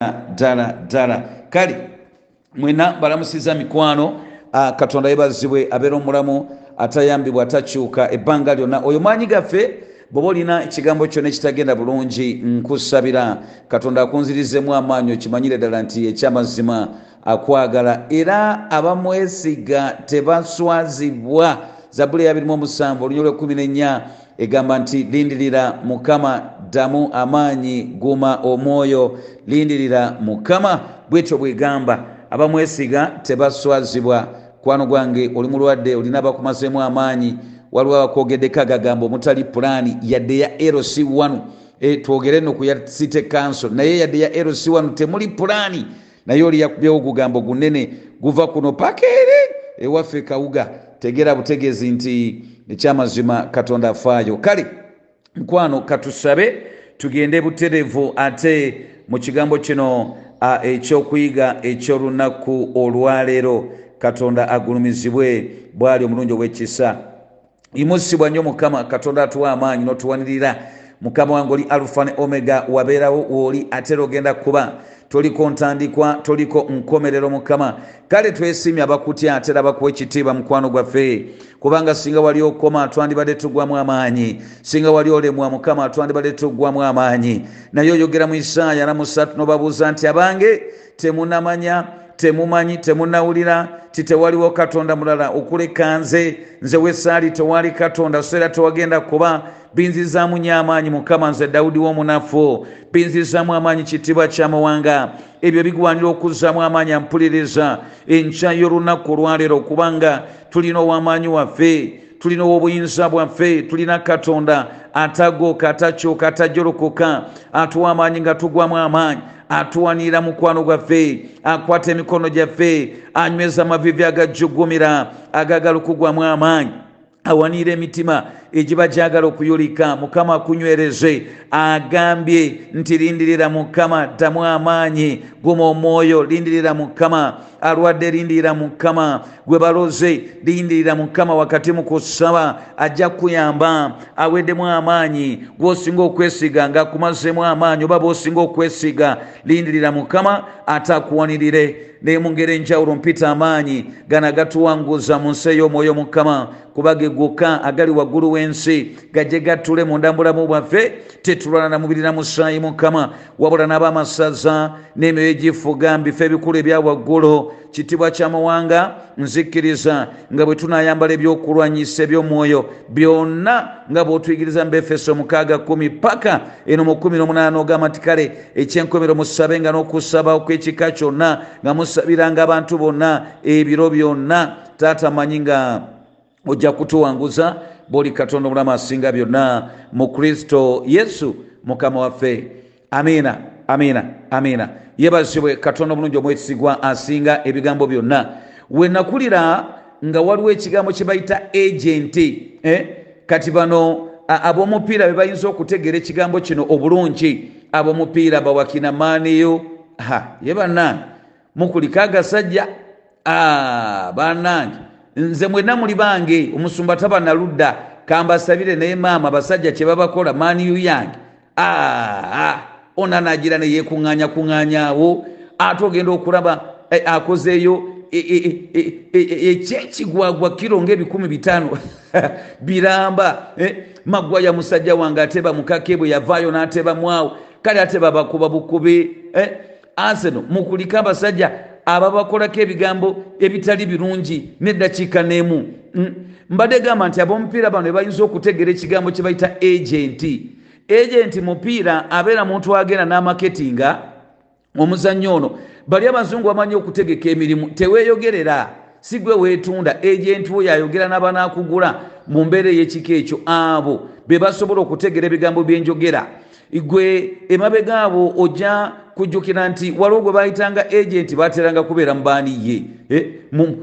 ddala ddala kale mwena balamusiza mikwano katonda yebazibwe abeera omulamu atayambibwa atakyuka ebbanga lyonna. Oyo maanyi gaffe bweoba olina ekigambo kyonna ekitagenda bulungi nkusabira. Katonda akunzirizemu amaanyi okimanyire ddala nti ekyamazima akwagala. Era abamwesiga tebaswazibwa. Zabuli ya 27 olunyo lwe 14 egamba nti lindirira mukama ddamu amaanyi guma omwoyo lindirira mukama. Bwetyo bwegamba abamwesiga tebaswazibwa. Kwano gwange oli mulwadde olina abakumazeemu amaanyi waliwo abakogeddeko agagamba omutali pulaani yadde ya lc1 e, twogere no ku ya city council. Naye yadde ya lc1 temuli pulaani. Naye oli yakubyewo ogugambo gunene guva kuno paka eri ewaffe kawuga. Tegera butegeezi nti ekyamazima katonda afaayo kale mukwano katusabe tugende buterevu ate mu kigambo kino ekyokuyiga ekyolunaku olwaleero katonda agulumizibwe bwali omulungi ow'ekisa imusibwa nnyo mukama katonda atuwa amaanyi n'otuwanirira. Mukama wange oli alufa ne omega wabeerawo wooli ate ogenda kuba toliko ntandikwa toliko nkomerero mukama. Kale twesimye abakutya ate era bakuwa ekitiibwa mukwano gwaffe. Kubanga singa wali okoma twandibadde tuggwamu amaanyi. Singa wali olemwa mukama twandibadde tuggwamu amaanyi. Naye oyogera mu isaaya namusatu nobabuuza nti abange temunamanya temumanyi temunawulira ti tewaliwo katonda mulala okuleka nze nze wesaali tewali katonda so era tewagenda kuba binzizaamu nyo amaanyi mukama nze dawudi w'omunafu. Binzizaamu amaanyi kitiibwa kyamuwanga ebyo bigwanira okuzzaamu amaanyi ampuliriza. Enkya y'olunaku olwaleero kubanga tulina ow'amaanyi waffe tulina ow'obuyinza bwaffe tulina katonda. Atagoka atakyuka atajolokoka atuwa amaanyi nga tugwamu amaanyi atuwanira mukwano gwaffe akwata emikono gyaffe anyweza amavivi agajjugumira agagala okugwamu amaanyi awanira emitima egiba gyagala okuyulika mukama akunywereze agambye nti lindirira mukama ddamu amaanyi guma omwoyo lindirira mukama alwadde lindirira mukama gwe baloze lindirira mukama wakati mu kusaba ajja kuyamba aweddemu amaanyi gwosinga okwesiga nga akumazeemu amaanyi oba bosinga okwesiga lindirira mukama ate akuwanirire naye mu ngeri enjawulo mpita amaanyi gana gatuwanguza mu nsi ey'omwoyo mukama kuba ge gokka agali waggulu w'ensi gajje gattule mu ndambulamu bwaffe tetulwana na mubiri na musaayi mukama. Wabula n'abamasaza n'emyoyo egifuga mbifo ebikulu ebya waggulu kitibwa kya mawanga nzikiriza nga bwe tunayambala ebyokulwanyisa ebyomwoyo byonna nga bwotuyigiriza mu befeso mukaaga kumi paka eno mu kumi n'omunaana ogamba nti kale ekyenkomero musabe nga n'okusaba okw'ekika kyonna nga musabiranga abantu bonna ebiro byonna. Taata manyi nga ojja kutuwanguza bwoli katonda omulamu asinga byonna mu kristo yesu mukama waffe. Amiina amiina amiina. Yebazibwe katonda omulungi omwesigwa asinga ebigambo byonna. We nakulira nga waliwo ekigambo kye bayita agenti eh? kati bano ab'omupiira be bayinza okutegeera ekigambo kino obulungi. Ab'omupiira bawakina maaniyo ye bannange. Mukuliko agasajja. Bannange nze mwenna muli bange omusumba taba naludda kambasabire naye maama abasajja kye babakola maaniyu yange. Ona nagira neyekuŋŋanya kuŋŋanyaawo ate ogenda okulaba akozeeyo ekyekigwagwa kiro ngaebikumi bitaano. Biramba maggwa ya musajja wange ateba mukake bwe yavaayo n'atebamwawo kale ateba bakuba bukubi aseno mukulika abasajja ababakolako ebigambo ebitali birungi neddakiika n'emu. Mbadde gamba nti ab'omupiira bano bayinza okutegeera ekigambo kye bayita agenti agenti mupiira abeera muntu agenda n'amaketinga omuzannyo ono. Bali abazungu bamanyi okutegeka emirimu teweeyogerera. Si gwe weetunda agenti wo yayogera n'abanaakugula mu mbeera ey'ekika ekyo abo be basobola okutegeera ebigambo byenjogera gwe emabega abo ojja kujjukira nti waliwo gwe bayitanga agenti bateranga kubeera mubaaniye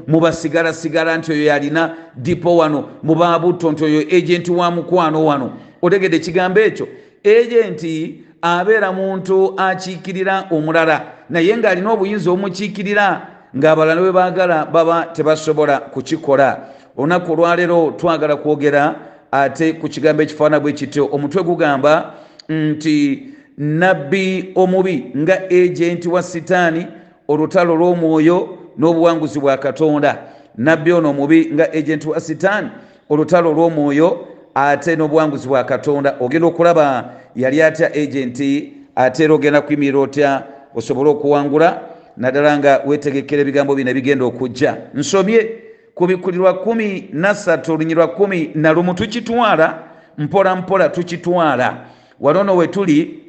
mubasigalasigala nti oyo yalina dipo wano mubabutto nti oyo agenti wa mukwano wano. Otegedde ekigambo ekyo agenti abeera muntu akiikirira omulala naye ng'alina obuyinza obumukiikirira ng'abalala bwe baagala baba tebasobola kukikola. Olunaku olwaleero twagala kwogera ate ku kigambo ekifaana bwe kityo. Omutwe gugamba nti nabbi omubi nga agenti wa sitaani olutalo lw'omwoyo n'obuwanguzi bwa katonda. Nabbi ono omubi nga agenti wa sitaani olutalo lw'omwoyo ate n'obuwanguzi bwa katonda. Ogenda okulaba yali atya agenti ate era ogenda kuyimirira otya? Osobole okuwangula? Naddala nga wetegekera ebigambo bino ebigenda okujja. Nsomye ku bikulirwa kumi nasatu olunyi lwa kumi na lumu tukitwala mpola mpola tukitwala. Wanono we tuli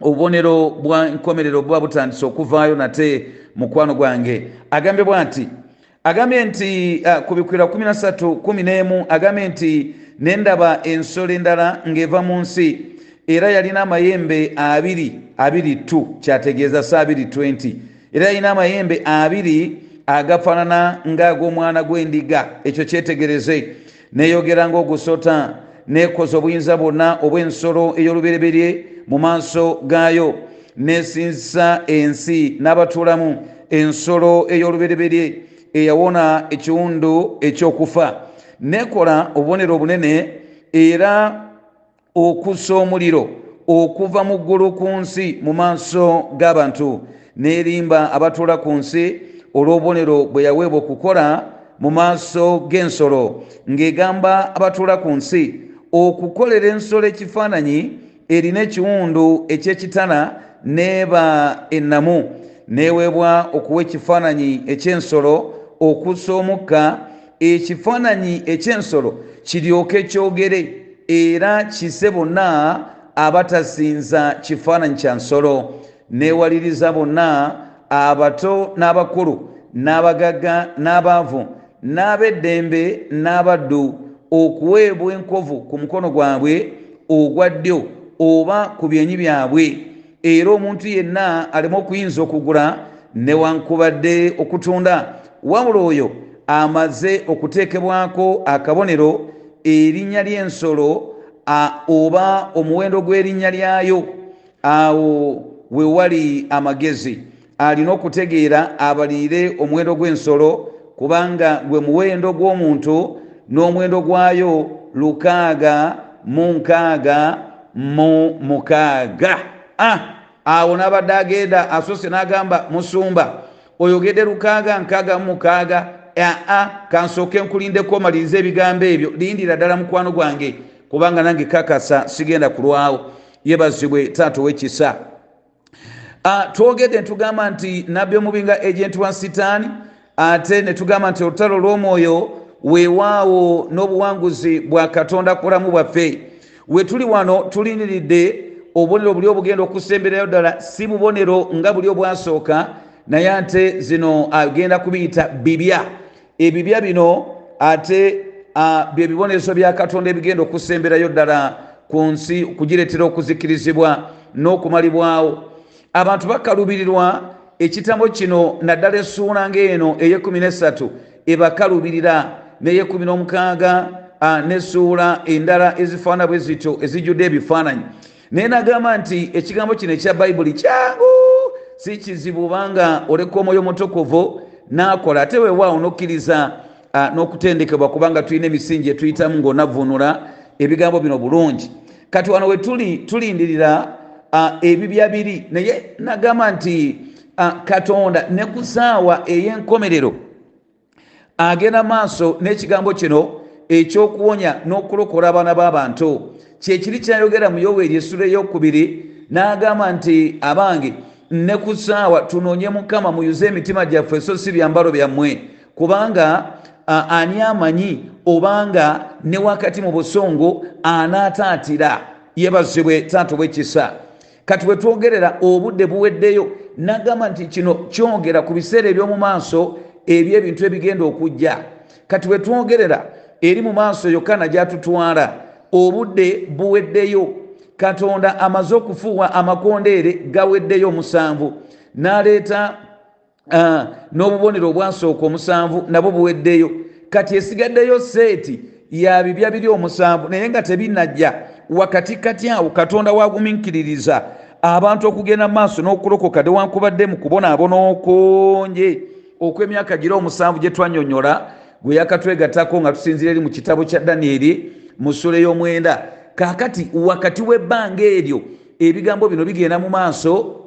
obubonero bwa nkomerero buba butandise okuvaayo nate mukwano gwange. Agambye bwa nti agambye nti uh, ku kumi n'emu agambye nti nendaba ensolo endala ng'eva mu nsi era yalina amayembe abiri abiri tu kyategeeza sa abiri 20 era yalina amayembe abiri agafaanana ng'ag'omwana gw'endiga. Ekyo kyetegereze. Neeyogera ng'ogusota neekoza obuyinza bwonna obw'ensolo ey'olubereberye mu maaso gaayo neesinzisa ensi n'abatuulamu ensolo ey'olubereberye eyawona ekiwundu ekyokufa. Nekola obubonero obunene era okussa omuliro okuva mu ggulu ku nsi mu maaso g'abantu. Neerimba abatuula ku nsi olw'obubonero bwe yaweebwa okukola mu maaso g'ensolo. Ng'egamba abatuula ku nsi okukolera ensolo ekifaananyi erina ekiwundu ekyekitala neeba ennamu neeweebwa okuwa ekifaananyi eky'ensolo okussa omukka. Ekifaananyi eky'ensolo kiryoke kyogere era kise bonna abatasinza kifaananyi kya nsolo. Neewaliriza bonna abato n'abakulu n'abagagga n'abaavu n'ab'eddembe n'abaddu okuweebwa enkovu ku mukono gwabwe ogwa ddyo oba ku byenyi byabwe. Era omuntu yenna aleme okuyinza okugula newankubadde okutunda. Wabula oyo amaze okuteekebwako akabonero erinnya ly'ensolo oba omuwendo gw'erinnya lyayo. Awo we wali amagezi. Alina okutegeera abaliire omuwendo gw'ensolo kubanga gwe muwendo gw'omuntu n'omuwendo gwayo lukaaga mu nkaaga mu mukaaga ah, awo n'abadde agenda asoose n'agamba musumba oyogedde lukaaga nkaaga mu mukaaga aa kansooke nkulindeko maliriza ebigambo ebyo lindira ddala mukwano gwange kubanga nange kakasa sigenda kulwawo. Yebazibwe taata owekisa. Twogedde netugamba nti nabbi omubi nga agenti wa sitaani ate netugamba nti olutalo lw'omwoyo weewaawo n'obuwanguzi bwa katonda ku bulamu bwaffe we tuli wano tuliniridde obubonero buli obugenda okusemberayo ddala si bubonero nga buli obwasooka naye ate zino agenda kubiyita bibya. Ebibya bino ate bye bibonerezo bya katonda ebigenda okusemberayo ddala ku nsi okugireetera okuzikirizibwa n'okumalibwawo abantu bakalubirirwa ekitambo kino naddala essuula ngaeno eyekumi nesatu ebakalubirira neyekumi n'omukaaga nessuula endala ezifaana bwe zityo ezijjudde ebifaananyi. Naye nagamba nti ekigambo kino ekya bayibuli kyangu si kizibu obanga oleka omwoyo mutukuvu nakola. Ate weewaawo nokkiriza n'okutendekebwa kubanga tulina emisingi etuyitamu ng'onavunula ebigambo bino bulungi. Kati wano we tuli tulindirira ebibya biri. Naye nagamba nti katonda ne ku saawa ey'enkomerero agenda maaso n'ekigambo kino ekyokuwonya n'okulokola abaana b'abantu. Kyekiri kyayogera mu yoweeri essula eyokubiri n'agamba nti abange ne ku saawa tunoonye mukama muyuze emitima gyaffe so si byambalo byammwe. Kubanga ani amanyi obanga ne wakati mu busongo anaataatira yebazibwe taata bwekisa kati we twogerera obudde buweddeyo nagamba nti kino kyongera ku biseera eby'omu maaso ebyebintu ebigenda okujja. Kati we twogerera eri mu maaso yokka gyatutwala obudde buweddeyo. Katonda amaze okufuuwa amakondeere gaweddeyo omusanvu. N'aleeta uh, n'obubonero obwasooka omusanvu nabwo buweddeyo. Kati esigaddeyo seeti ya bibya biri omusanvu naye nga tebinajja wakati kati awo katonda waguminkiririza abantu okugenda mu maaso n'okulokoka newankubadde mu kubonaabona okungi okw'emyaka gira omusanvu gye twanyonyola gwe yakatwegattako nga tusinzira eri mu kitabo kya danyeri mu ssula ey'omwenda. Kaakati wakati w'ebbanga eryo ebigambo bino bigenda mu maaso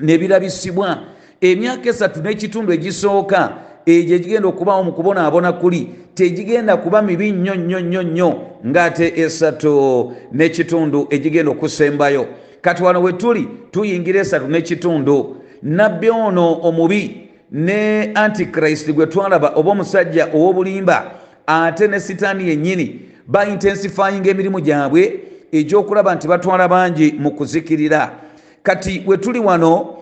ne birabisibwa. Emyaka esatu n'ekitundu egisooka egyo egigenda okubaawo mu kubonaabona kuli tegigenda kuba mibi nnyo nnyo nnyo nnyo ng'ate esatu n'ekitundu egigenda okusembayo. Kati wano we tuli tuyingira esatu n'ekitundu. Nabbi ono omubi ne antikrist gwe twalaba oba omusajja ow'obulimba ate ne sitaani yennyini baintensifyinga emirimu gyabwe egyokulaba nti batwala bangi mu kuzikirira. Kati we tuli wano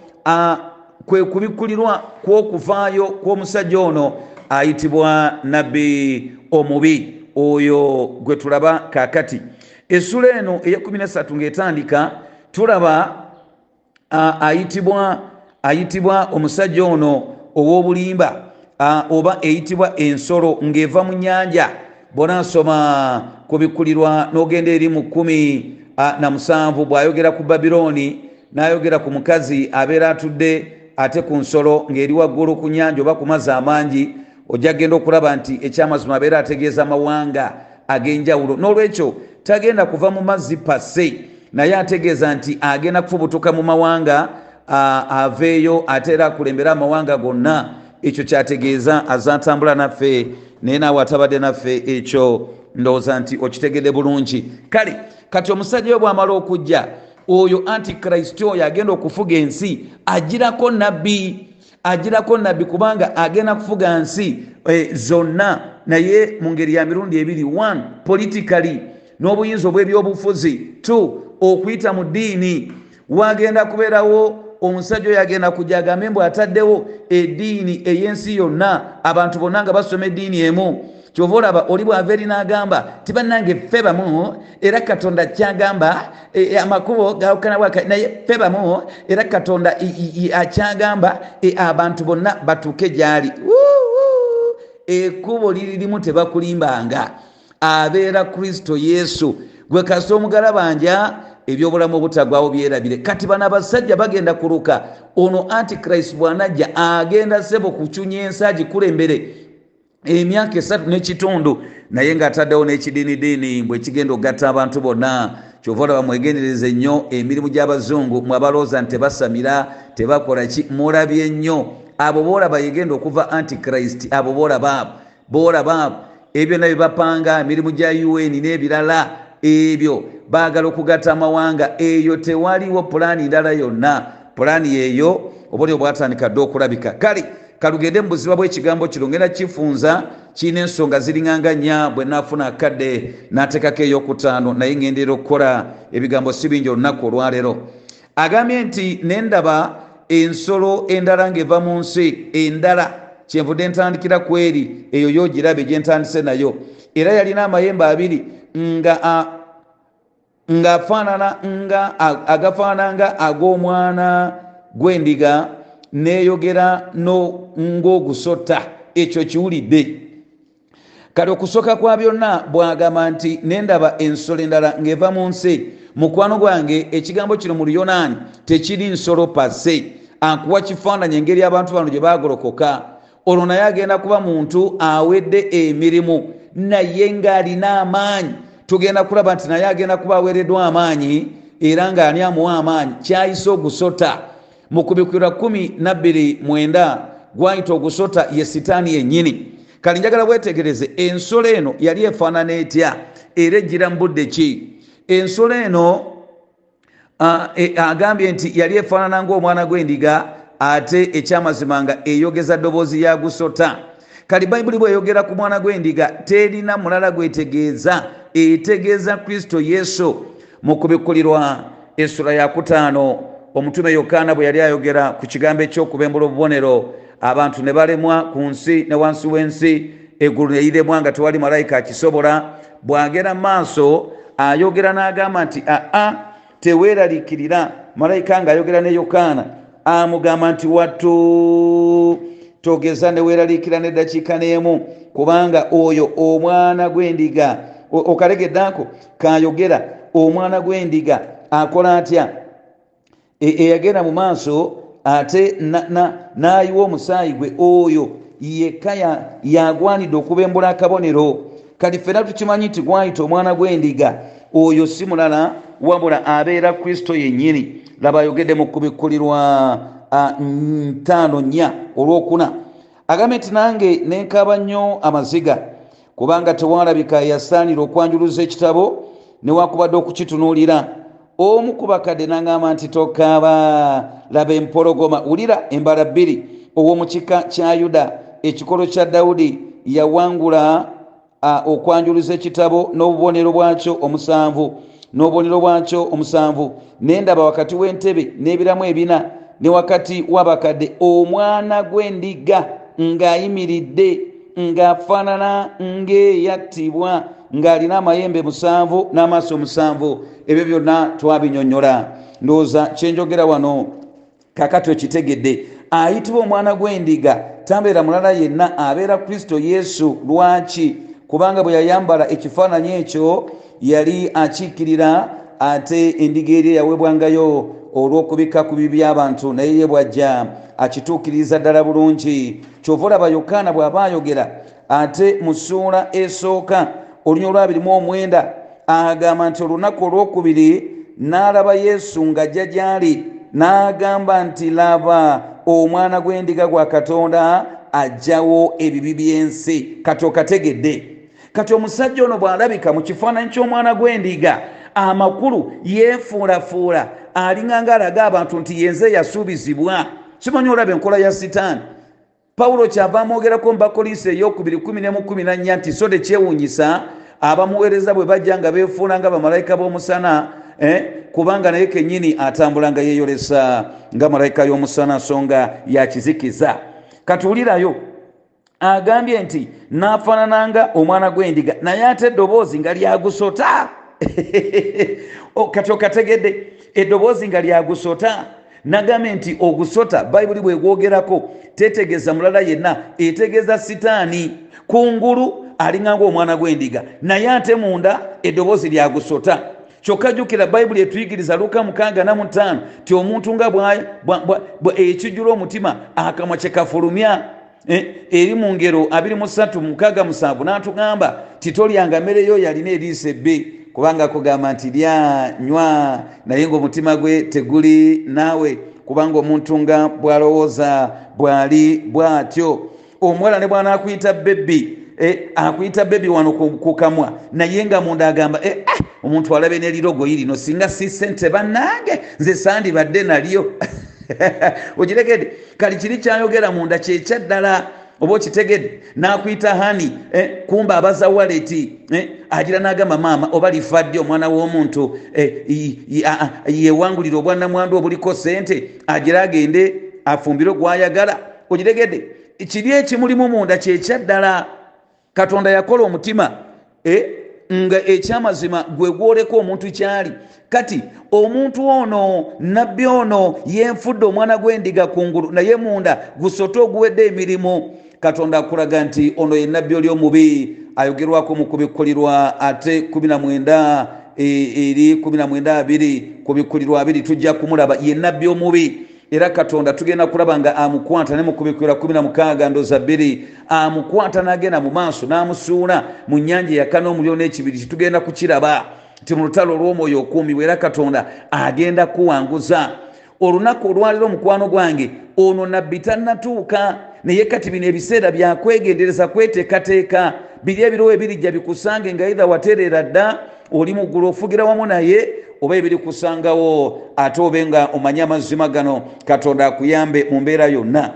kwe kubikkulirwa kw'okuvaayo kw'omusajja ono ayitibwa nabbi omubi. Oyo gwe tulaba kaakati. Essula eno eya13 ng'etandika tulaba ayitibwa ayitibwa omusajja ono ow'obulimba oba eyitibwa ensolo ng'eva mu nnyanja. Bona nsoma ku bikkulirwa n'ogenda eri mu kumi uh, na musanvu bw'ayogera ku babirooni n'ayogera ku mukazi abeera atudde ate ku nsolo ng'eri waggulu ku nyanja oba ku mazzi amangi ojja genda okulaba nti ekyamazima abeera ategeeza amawanga ag'enjawulo. N'olwekyo tagenda kuva mu mazzi passe naye ategeeza nti agenda kufubutuka mu mawanga aveeyo ate era akulembera amawanga gonna ekyo kyategeeza azatambula naffe naye naawe atabadde naffe ekyo ndowooza nti okitegedde bulungi. Kale kati omusajja we bw'amala okujja oyo antikrist oyo agenda okufuga ensi agirako nabbi agirako nabbi kubanga agenda kufuga nsi e, zonna naye mu ngeri ya mirundi ebiri one politically n'obuyinza obw'ebyobufuzi two okuyita mu ddiini wagenda kubeerawo omusajja oyo agenda kujja agambe mbwe ataddewo eddiini ey'ensi yonna abantu bonna nga basoma eddiini emu. Kyova olaba oli bwava eri n'agamba tibannange ffe bamu era katonda kyagamba e, amakubo gawukana naye ffe bamu era katonda akyagamba e, abantu bonna batuuke gyali. Ekkubo liri limu tebakulimbanga. Abeera kristo yesu. Gwe kasita omugalabanja ebyobulamu obutagwawo byerabire. Kati bano abasajja bagenda kuluka ono antikrist bwanajja agenda sebo kucunya ensi agikulembere emyaka esatu n'ekitundu naye ng'ataddewo n'ekidiinidiini bwe kigenda okugatta abantu bonna. Kyova olaba mwegendereze nnyo emirimu gy'abazungu mwabalooza nti tebasamira tebakola ki mulabye nnyo. Abo boolaba yegenda okuva antikrist abo boolaba boolaba ebyo bye bapanga emirimu gya un n'ebirala ebyo baagala okugatta amawanga. Eyo tewaliwo pulaani ndala yonna. Pulaani yeeyo oba oli obwatandika dde okulabika. Kale kalugende mu buziba bw'ekigambo kino ngenda kifunza kirina ensonga ziringanga nnya bwe naafuna akadde n'ateekako ey'okutaano naye ŋŋendera okukola ebigambo si bingi olunaku olwaleero. Agambye nti nendaba ensolo endala ng'eva mu nsi endala kyenvudde ntandikira ku eri eyo y'ogirabe gye ntandise nayo. Era yalina amayembe abiri nga ng'afaanana nga agafaanana nga ag'omwana gw'endiga neeyogera ng'ogusota ekyo kiwulidde. Kati okusooka kwa byonna bwagamba nti nendaba ensolo endala ng'eva mu nsi mukwano gwange ekigambo kino mu luyonaani tekiri nsolo pase ankuwa kifaananyi engeri abantu bano gye bagolokoka olwo naye agenda kuba muntu awedde emirimu naye ng'alina amaanyi tugenda kulaba nti naye agenda kuba aweereddwa amaanyi era ng'ani amuwa amaanyi? Kyayise ogusota. Mu kubikira 129 gwayita ogusota ye sitaani yennyini. Kale njagala bwetegereze ensolo eno yali efaanana etya? Era ejjira mu budde ki? Ensolo eno agambye nti yali efaanana ng'omwana gw'endiga ate ekyamazima nga eyogeza ddoboozi ya gusota kali bayibuli bweyogera ku mwana gw'endiga terina mulala gwetegeeza etegeeza kristo yesu mu kubikkulirwa essula yakutaano omutume yokaana bwe yali ayogera ku kigambo ekyokubembula obubonero abantu ne balemwa ku nsi ne wansi w'ensi eggulu neyiremwa nga tewali malayika akisobola. Bw'agera maaso ayogera n'agamba nti aa teweeralikirira malayika ng'ayogera ne yokaana amugamba nti wattu togeza neweeralikira neddakiika n'emu kubanga oyo omwana gw'endiga okalegeddeako kayogera omwana gw'endiga akola atya? Eyagenda mu maaso ate n'ayiwa omusaayi gwe oyo yekka yagwanidde okubembula akabonero. Kati ffena tukimanyi nti gwayita omwana gw'endiga oyo si mulala wabula abeera kristo yennyini. Laba ayogedde mu kubikkulirwa ntaano nnya olwokuna. Agambye nti nange nenkaaba nnyo amaziga kubanga tewalabika yasaanira okwanjuluza ekitabo newakubadde okukitunuulira. Omu ku bakadde nagamba nti tokaaba laba empologoma. Wulira embala bbiri. Ow'omu kika kya yuda ekikolo kya dawudi yawangula okwanjuluza ekitabo n'obubonero bwakyo omusanvu n'obubonero bwakyo omusanvu. Nendaba wakati w'entebe n'ebiramu ebina ne wakati w'abakadde omwana gw'endiga ng'ayimiridde ng'afaanana ng'eyattibwa ng'alina amayembe musanvu n'amaaso musanvu ebyo byonna twabinyonnyola. Ndowooza kyenjogera wano kakati okitegedde. Ayitibwa omwana gw'endiga tambeera mulala yenna abeera kristo yesu. Lwaki? Kubanga bwe yayambala ekifaananyi ekyo yali akiikirira ate endiga eri eyaweebwangayo olw'okubika ku bibi by'abantu naye ye bwajja akituukiriza ddala bulungi. Kyova olaba yokaana bw'aba ayogera ate mu ssuula esooka olunya olwabirimu omwenda agamba nti olunaku olwokubiri n'alaba yesu ng'ajja gy'ali n'agamba nti laba omwana gw'endiga gwa katonda ajjawo ebibi by'ensi kati okategedde. Kati omusajja ono bw'alabika mu kifaananyi ky'omwana gw'endiga amakulu yeefuulafuula alinganga alaga abantu nti yenze yasuubizibwa. Simanyi olaba enkola ya sitaani. Pawulo kyava amwogerako mu bakolinso eyokubiri 14 nti so tekyewuunyisa abamuweereza bwe bajja nga beefuula nga bamalayika b'omusana eh? kubanga naye kennyini atambula nga yeeyolesa nga malayika y'omusana nsonga yakizikiza. Katuwulirayo agambye nti n'afaanananga omwana gw'endiga naye ate eddoboozi nga lyagusota. Kati okategedde eddoboozi nga lyagusota nagambye nti ogusota bayibuli bwegwogerako tetegeeza mulala yenna etegeeza sitaani. Kungulu alinganga omwana gw'endiga naye ate munda eddoboozi lyagusota kyokka jjukira bayibuli etuyigiriza luka 65 ti omuntu nga ekijjula omutima akamwa kyekafulumya eri mu ngero 23 n'atugamba titolyanga mmereyo yalina eriisa ebbi kubanga kugamba nti lyanywa naye ngaomutima gwe teguli naawe kubanga omuntu nga bwalowooza bwali bw'atyo. Omuwala ne bwanaakuyita bebbi akuyita bebi wano ku kamwa naye nga munda agamba omuntu alabe nerirogoyi lino singa si sente bannange nze sandibadde nalyo. Okiregedde kali kiri kyayogera munda kyekyaddala oba okitegedde nakuyita hani kumba abaza waleti agira nagamba maama oba lifadde omwana w'omuntu yewangulira obwanamwandu obuliko sente agira agende afumbire ogwayagala okiregedde kiri ekimulimu munda kyekyaddala katonda yakola omutima nga ekyamazima gwe gwoleka omuntu kyali. Kati omuntu ono nabbi ono yenfudde omwana gw'endiga kungulu naye munda gusote oguwedde emirimu katonda akulaga nti ono ye nabbi oli omubi ayogerwako mu kubikkulirwa ate 19 eri 19 ku bikkulirwa 2 tujja kumulaba ye nabbi omubi. Era katonda tugenda kulaba nga amukwata ne mukubikira 16 ndoza bbiri. Amukwata n'agenda mu maaso n'amusuula mu nyanja yakana omuliro n'ekibiri kitugenda kukiraba. Ti mu lutalo olw'omwoyo okuumibwa era katonda agenda kuwanguza olunaku olwaliro omukwano gwange ono nabbi tannatuuka. Naye kati bino ebiseera byakwegendereza kweteekateeka biri ebirowo ebirijja bikusange nga idha watereera dda oli muggulu ofugira wamu naye oba ebiri kusangawo ate obe nga omanye amazima gano katonda akuyambe mu mbeera yonna.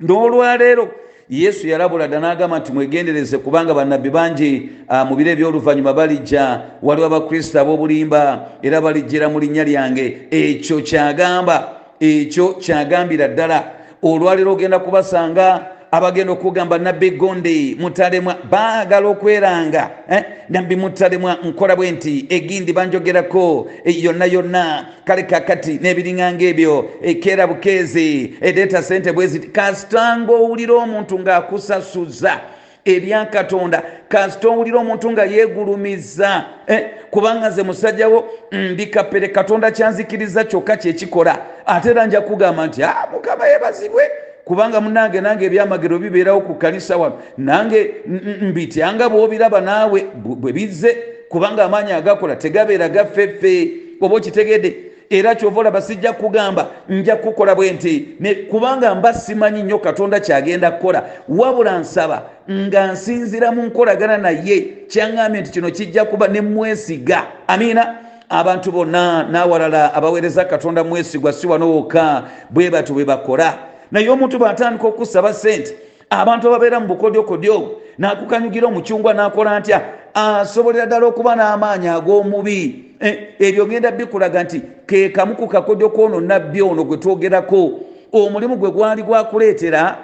N'olwaleero yesu yalabula dda n'agamba nti mwegendereze kubanga bannabbi bangi mu biro ebyoluvannyuma balijja. Waliwo abakristo ab'obulimba era balijjira mu linnya lyange. Ekyo kyagamba ekyo kyagambira ddala. Olwaleero ogenda kubasanga abagenda okugamba nabbi gonde mutalemwa baagala okweranga eh? nabbi mutalemwa nkola bwe nti egindi banjogerako yonna yonna kale kakati n'ebiriŋanga ebyo ekeera bukeezi edeeta sente bweziti kasitanga owulira omuntu ng'akusasuza ebya katonda kasita owulira omuntu nga yeegulumiza eh? kubanga nze musajjawo mbikapere katonda kyanzikiriza kyokka kyekikola ate era nja kugamba nti ah, mukama yebazibwe kubanga munange nange ebyamagero bibeerawo ku kanisa wano nange mbityanga bwobiraba naawe bwe bizze kubanga amaanyi agakola tegabeera gaffeffe oba okitegedde era kyova olaba sijja kugamba nja kukola bwe nti kubanga mba simanyi nnyo katonda kyagenda kukola wabula nsaba nga nsinzira mu nkolagana naye kyaŋŋambye nti kino kijja kuba ne mwesiga. Amiina? Abantu bonna n'awalala abaweereza katonda mwesigwa si wano wokka bwe batu bwe bakola naye omuntu bw'atandika okusaba sente abantu ababeera mu bukodyokodyo n'akukanyugira omucungwa n'akola ntya? Asobolera ddala okuba n'amaanyi ag'omubi. Eh, ebyo genda bikulaga nti ke kamu ku kakodyo kwono nabbi ono gwe twogerako. Omulimu gwe gwali gwakuleetera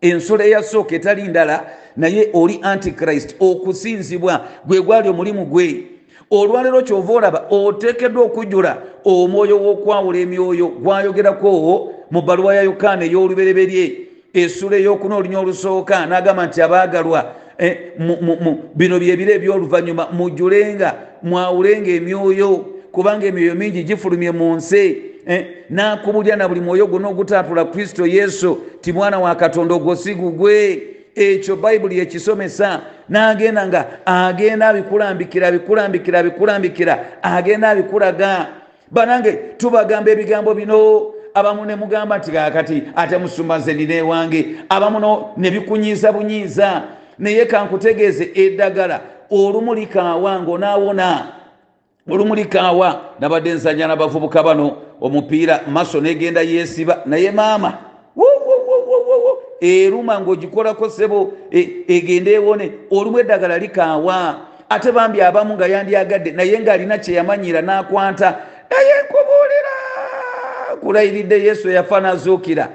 ensolo eyasooka etali ndala naye oli antichrist okusinzibwa gwe gwali omulimu gwe. Olwaleero kyova olaba oteekeddwa okujjula omwoyo w'okwawula emyoyo gwayogerako mu bbaluwa ya yokaana ey'olubereberye essula ey'okuna olunya olusooka n'agamba nti abaagalwa eh, bino byebiro ebyoluvannyuma mujjulenga mwawulenga emyoyo kubanga emyoyo mingi gifulumye mu nsi eh, nakubulya na buli mwoyo gwonna ogutaatula kristo yesu ti mwana wa katonda ogwosigugwe ekyo bayibuli yekisomesa n'agenda nga agenda abikulambikira abikulambikira abikulambikira agenda abikulaga banange tubagamba ebigambo bino abamu ne mugamba nti kakati ate musumbaze nina ewange abamu ne bikunyiiza bunyiiza naye kankutegeeze eddagala olumu likaawa ngaonaawona olumu likaawa nabadde enzanya nabavubuka bano omupiira maso negenda yesiba naye maama eruma ngaogikolako sebo e, egende ewone olumu eddagala likaawa ate bambi abamu nga yandyagadde naye ngaalina kyeyamanyira n'akwanta naye nkubuulira kulayiridde yesu yafa nazuukira.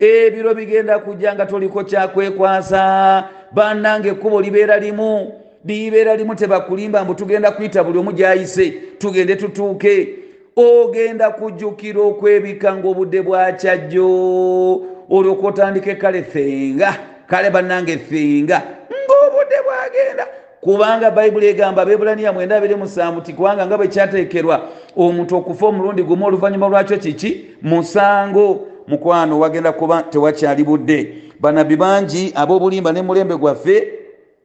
Ebiro bigenda kujja nga toliko kyakwekwasa. Bannange ekkubo libeera limu libeera limu tebakulimba mbu tugenda kuyita buli omu gyayise tugende tutuuke. Ogenda kujjukira okwebika ngaobudde bwakyajjo olyoka otandike kale fenga kale bannange fenga ngaobudde bwagenda kubanga bayibuli egamba bebulaniya 9 ti kubanga nga bwekyateekerwa omuntu okufa omulundi gumu oluvannyuma lwakyo kiki musango. Mukwano wagenda kuba tewakyali budde. Banabbi bangi ab'obulimba ne mulembe gwaffe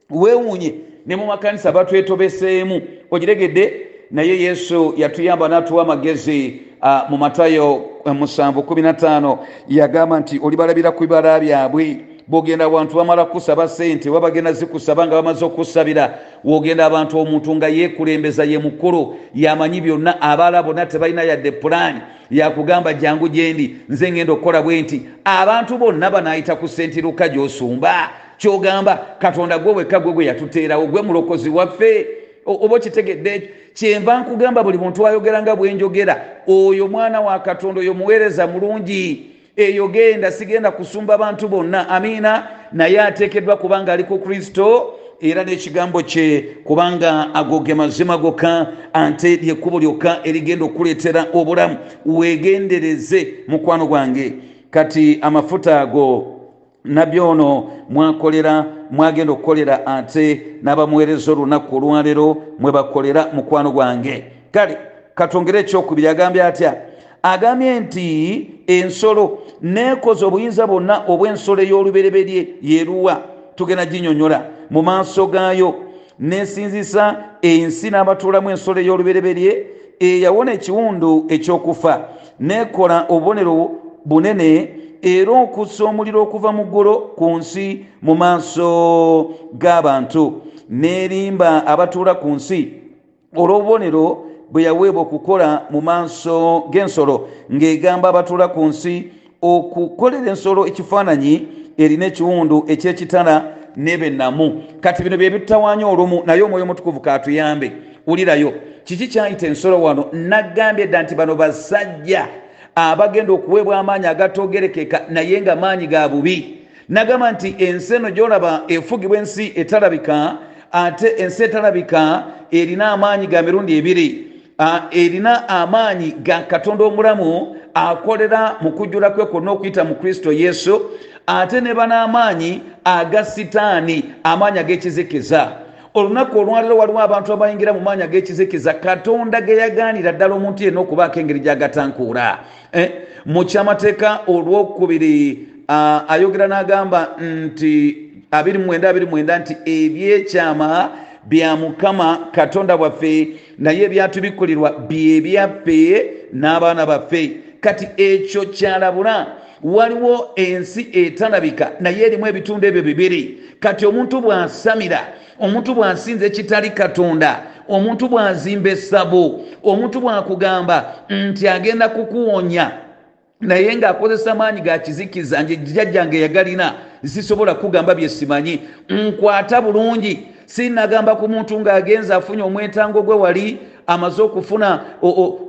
weewuunye ne mu makanisa batwetobeseemu. Ogiregedde naye yesu yatuyamba n'atuwa amagezi mu matayo 715 yagamba nti olibalabira ku bibala byabwe bwogenda abantu bamala kusaba sente oba bagenda zikusaba nga bamaze okusabira wogenda abantu omuntu nga yeekulembeza ye mukulu yamanyi byonna abaala bonna tebalina yadde pulaani yakugamba jangu gyendi nze ngenda okukola bwe nti abantu bonna banaayita ku sentiruka gy'osumba. Kyogamba katonda gwe wekka gwe gwe yatuteerawo gwe mulokozi waffe. Oba okitegedde ekyo kyenva nkugamba buli muntu ayogeranga bwenjogera oyo mwana wa katonda oyo muweereza mulungi eyo genda sigenda kusumba bantu bonna. Amiina naye ateekeddwa kubanga ali ku kristo era n'ekigambo kye kubanga ago ge mazima gokka ante lyekkubo lyokka erigenda okuleetera obulamu. Weegendereze mukwano gwange. Kati amafuta ago nabyo ono mwakolera mwagenda okukolera ate n'abamuweereza olunaku olwaleero mwe bakolera mukwano gwange. Kale katongere ekyokubiri agambye atya agambye nti ensolo neekoza obuyinza bwonna obw'ensolo ey'olubereberye yeruwa tugenda ginyonyola. Mu maaso gaayo nesinzisa ensi n'abatuulamu ensolo ey'olubereberye eyawona ekiwundu ekyokufa. Nekola obubonero bunene era okussa omuliro okuva mu ggulu ku nsi mu maaso g'abantu. Nerimba abatuula ku nsi. Olw'obubonero bwe yaweebwa okukola mu maaso g'ensolo ng'egamba abatuula ku nsi okukolera ensolo ekifaananyi erina ekiwundu ekyekitala nebennamu kati bino byebitutawaanya olumu naye omwoyo omutukuvu katuyambe wulirayo kiki kyayita ensolo wano? Nagambye dda nti bano basajja abagenda okuweebwa amaanyi agatogerekeka naye nga maanyi ga bubi. Nagamba nti ensi eno gyolaba efugibwa ensi etalabika ate ensi etalabika erina amaanyi ga mirundi ebiri erina amaanyi ga katonda omulamu akolera mu kujjula kwe kwonna okuyita mu kristo yesu ate ne banamaanyi aga sitaani amaanyi ag'ekizikiza. Olunaku olwaliro waliwo abantu abayingira mu maanyi ag'ekizikiza. Katonda ge yagaanira ddala omuntu yenna okubaako engeri gyagatankuula. Eh, mu kyamateeka olwokubiri ayogera n'agamba nti 29 nti ebyekyama bya mukama katonda waffe naye ebyatubikulirwa byebyaffe n'abaana baffe. Kati ekyo kyalabula waliwo ensi etalabika naye erimu ebitundu ebyo bibiri. Kati omuntu bw'asamira omuntu bw'asinza ekitali katonda omuntu bw'azimba essabo omuntu bw'akugamba nti agenda kukuwonya naye ng'akozesa maanyi ga kizikiza nje jjajjange yagalina sisobola kugamba bye simanyi nkwata bulungi sinagamba ku muntu ng'agenza afunye omwetango gwe wali amaze okufuna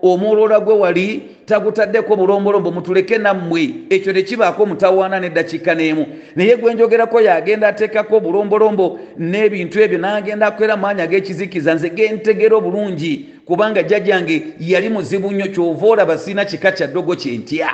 omwoloola gwe wali tagutaddeko bulombolombo mutuleke nammwe. Ekyo tekibaako mutawaana neddakiika n'emu. Naye gwe njogerako yagenda ateekako obulombolombo n'ebintu ebyo n'agenda akwera maanyi ag'ekizikiza nze gentegera obulungi kubanga jjajjange yali muzibu nnyo kyova olaba siina kika kya ddogo kyentya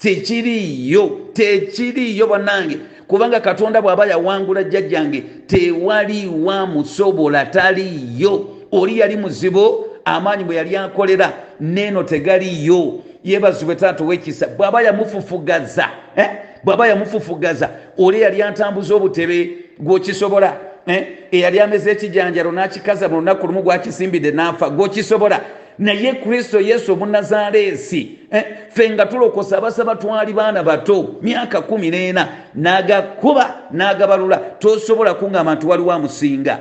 tekiriiyo tekiriiyo bannange kubanga katonda bw'aba yawangula jjajjange tewali wamusobola taliiyo oli yali muzibu amaanyi bwe yali akolera neeno tegaliyo yebazibwe taata owekisa bw'aba yamufufugaza eh? bw'aba yamufufugaza oli yali atambuza obutebe gwokisobola eh? eyali ameza ekijanjalo n'akikaza mu lunaku lumu gwakisimbidde n'afa gwokisobola naye kristo yesu omunazaaleesi eh? ffe nga tulokosa abasaba twali baana bato myaka kumi n'ena n'agakuba n'agabalula tosobola kungamba nti waliwo amusinga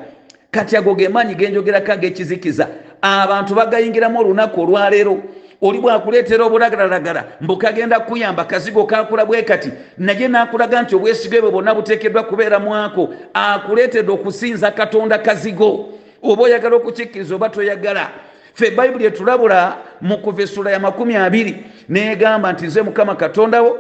kati ago ge maanyi genjogerako ag'ekizikiza abantu bagayingiramu olunaku olwaleero oli bwakuleetera obulagaralagara mbukagenda kuyamba kazigo kakula bwe kati naye n'akulaga nti obwesigo bwe bwonna buteekeddwa kubeera mwako akuleetedde okusinza katonda kazigo oba oyagala okukikkiriza oba toyagala ffe bayibuli etulabula mu kuva essula ya makumi abiri negamba nti nze mukama katondawo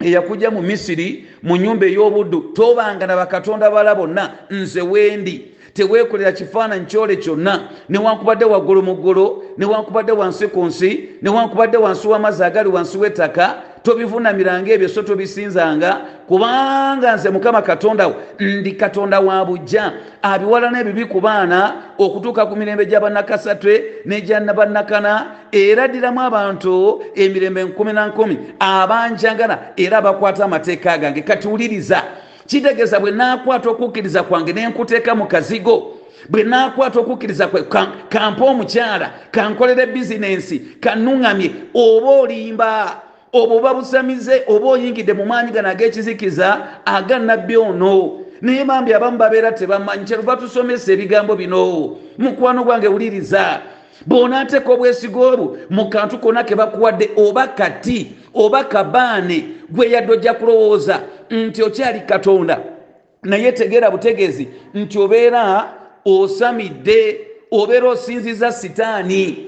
eyakujja mu misiri mu nyumba ey'obuddu tobanga na bakatonda bala bonna nze wendi teweekolera kifaananyi kyole kyonna. Newankubadde waggulu mu ggulu newankubadde wansi ku nsi newankubadde wansi w'amazzi agali wansi w'ettaka tobivunamiranga ebyo so tobisinzanga kubanga nze mukama katondawo ndi katonda wa bujja abiwala n'ebibi ku baana okutuuka ku mirembe gy'abannakasatwe n'egyabannakana eraddiramu abantu emirembe nkumi na nkumi abanjagala era abakwata amateeka gange. Kati wuliriza kitegeeza bwe naakwata okukkiriza kwange ne nkuteeka mu kazigo bwe naakwata okukkiriza kwe kampa omukyala kankolere bizinensi kanuŋŋamye oba olimba oba oba busamize oba oyingidde mu maanyi gano ag'ekizikiza aga nabbi ono. Naye bambi abamu babeera tebamanyi kyeruva tusomesa ebigambo bino. Mukwano gwange wuliriza bw'onaateeka obwesigo obwo mu kantu konna ke bakuwadde oba kati oba kabaane gwe yadde ojja kulowooza nti okyali katonda. Naye tegeera butegeezi nti obeera osamidde obeera osinziza sitaani.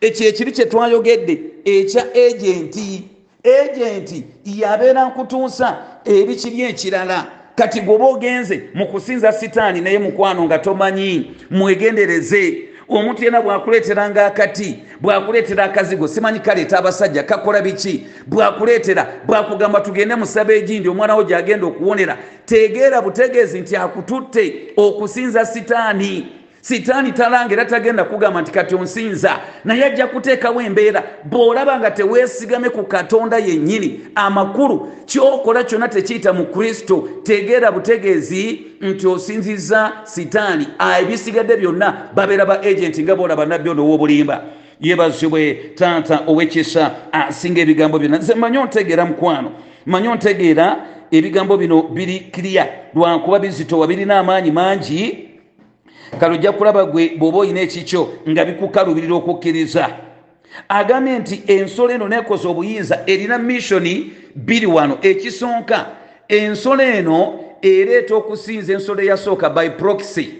Ekyo ekiri kye twayogedde ekya ejenti ejenti yabeera nkutuusa ebikiri ekirala. Kati gwoba ogenze mu kusinza sitaani naye mukwano nga tomanyi mwegendereze. Omuntu yena bwakuleeteranga akati bwakuleetera akazigo simanyi kaleeta abasajja kakola biki? Bwakuleetera bwakugamba tugende musaba egindi omwana wo gyagenda okuwonera tegeera butegeezi nti akututte okusinza sitaani sitaani talanga era tagenda kugamba nti kati onsinza? Naye ajja kuteekawo embeera bw'olaba nga teweesigame ku katonda yennyini amakulu kyokola kyonna tekiyita mu kristo tegeera butegeezi nti osinziza sitaani. Ebisigadde byonna babeera ba agenti nga boolaba nabbi ono ow'obulimba yebazibwe taata ow'ekisa asinga ebigambo byonna. Nze manyi ontegeera mukwano. Manyi ontegeera ebigambo bino biri kiriya lwakuba bizitowa birina amaanyi mangi kale ojja kulaba gwe bw'oba olina ekikyo nga bikukalubirira okukkiriza agambye nti ensolo eno nekoza obuyinza erina missoni biri wano ekisonka. Ensolo eno ereeta okusinza ensolo eyasooka by proxy.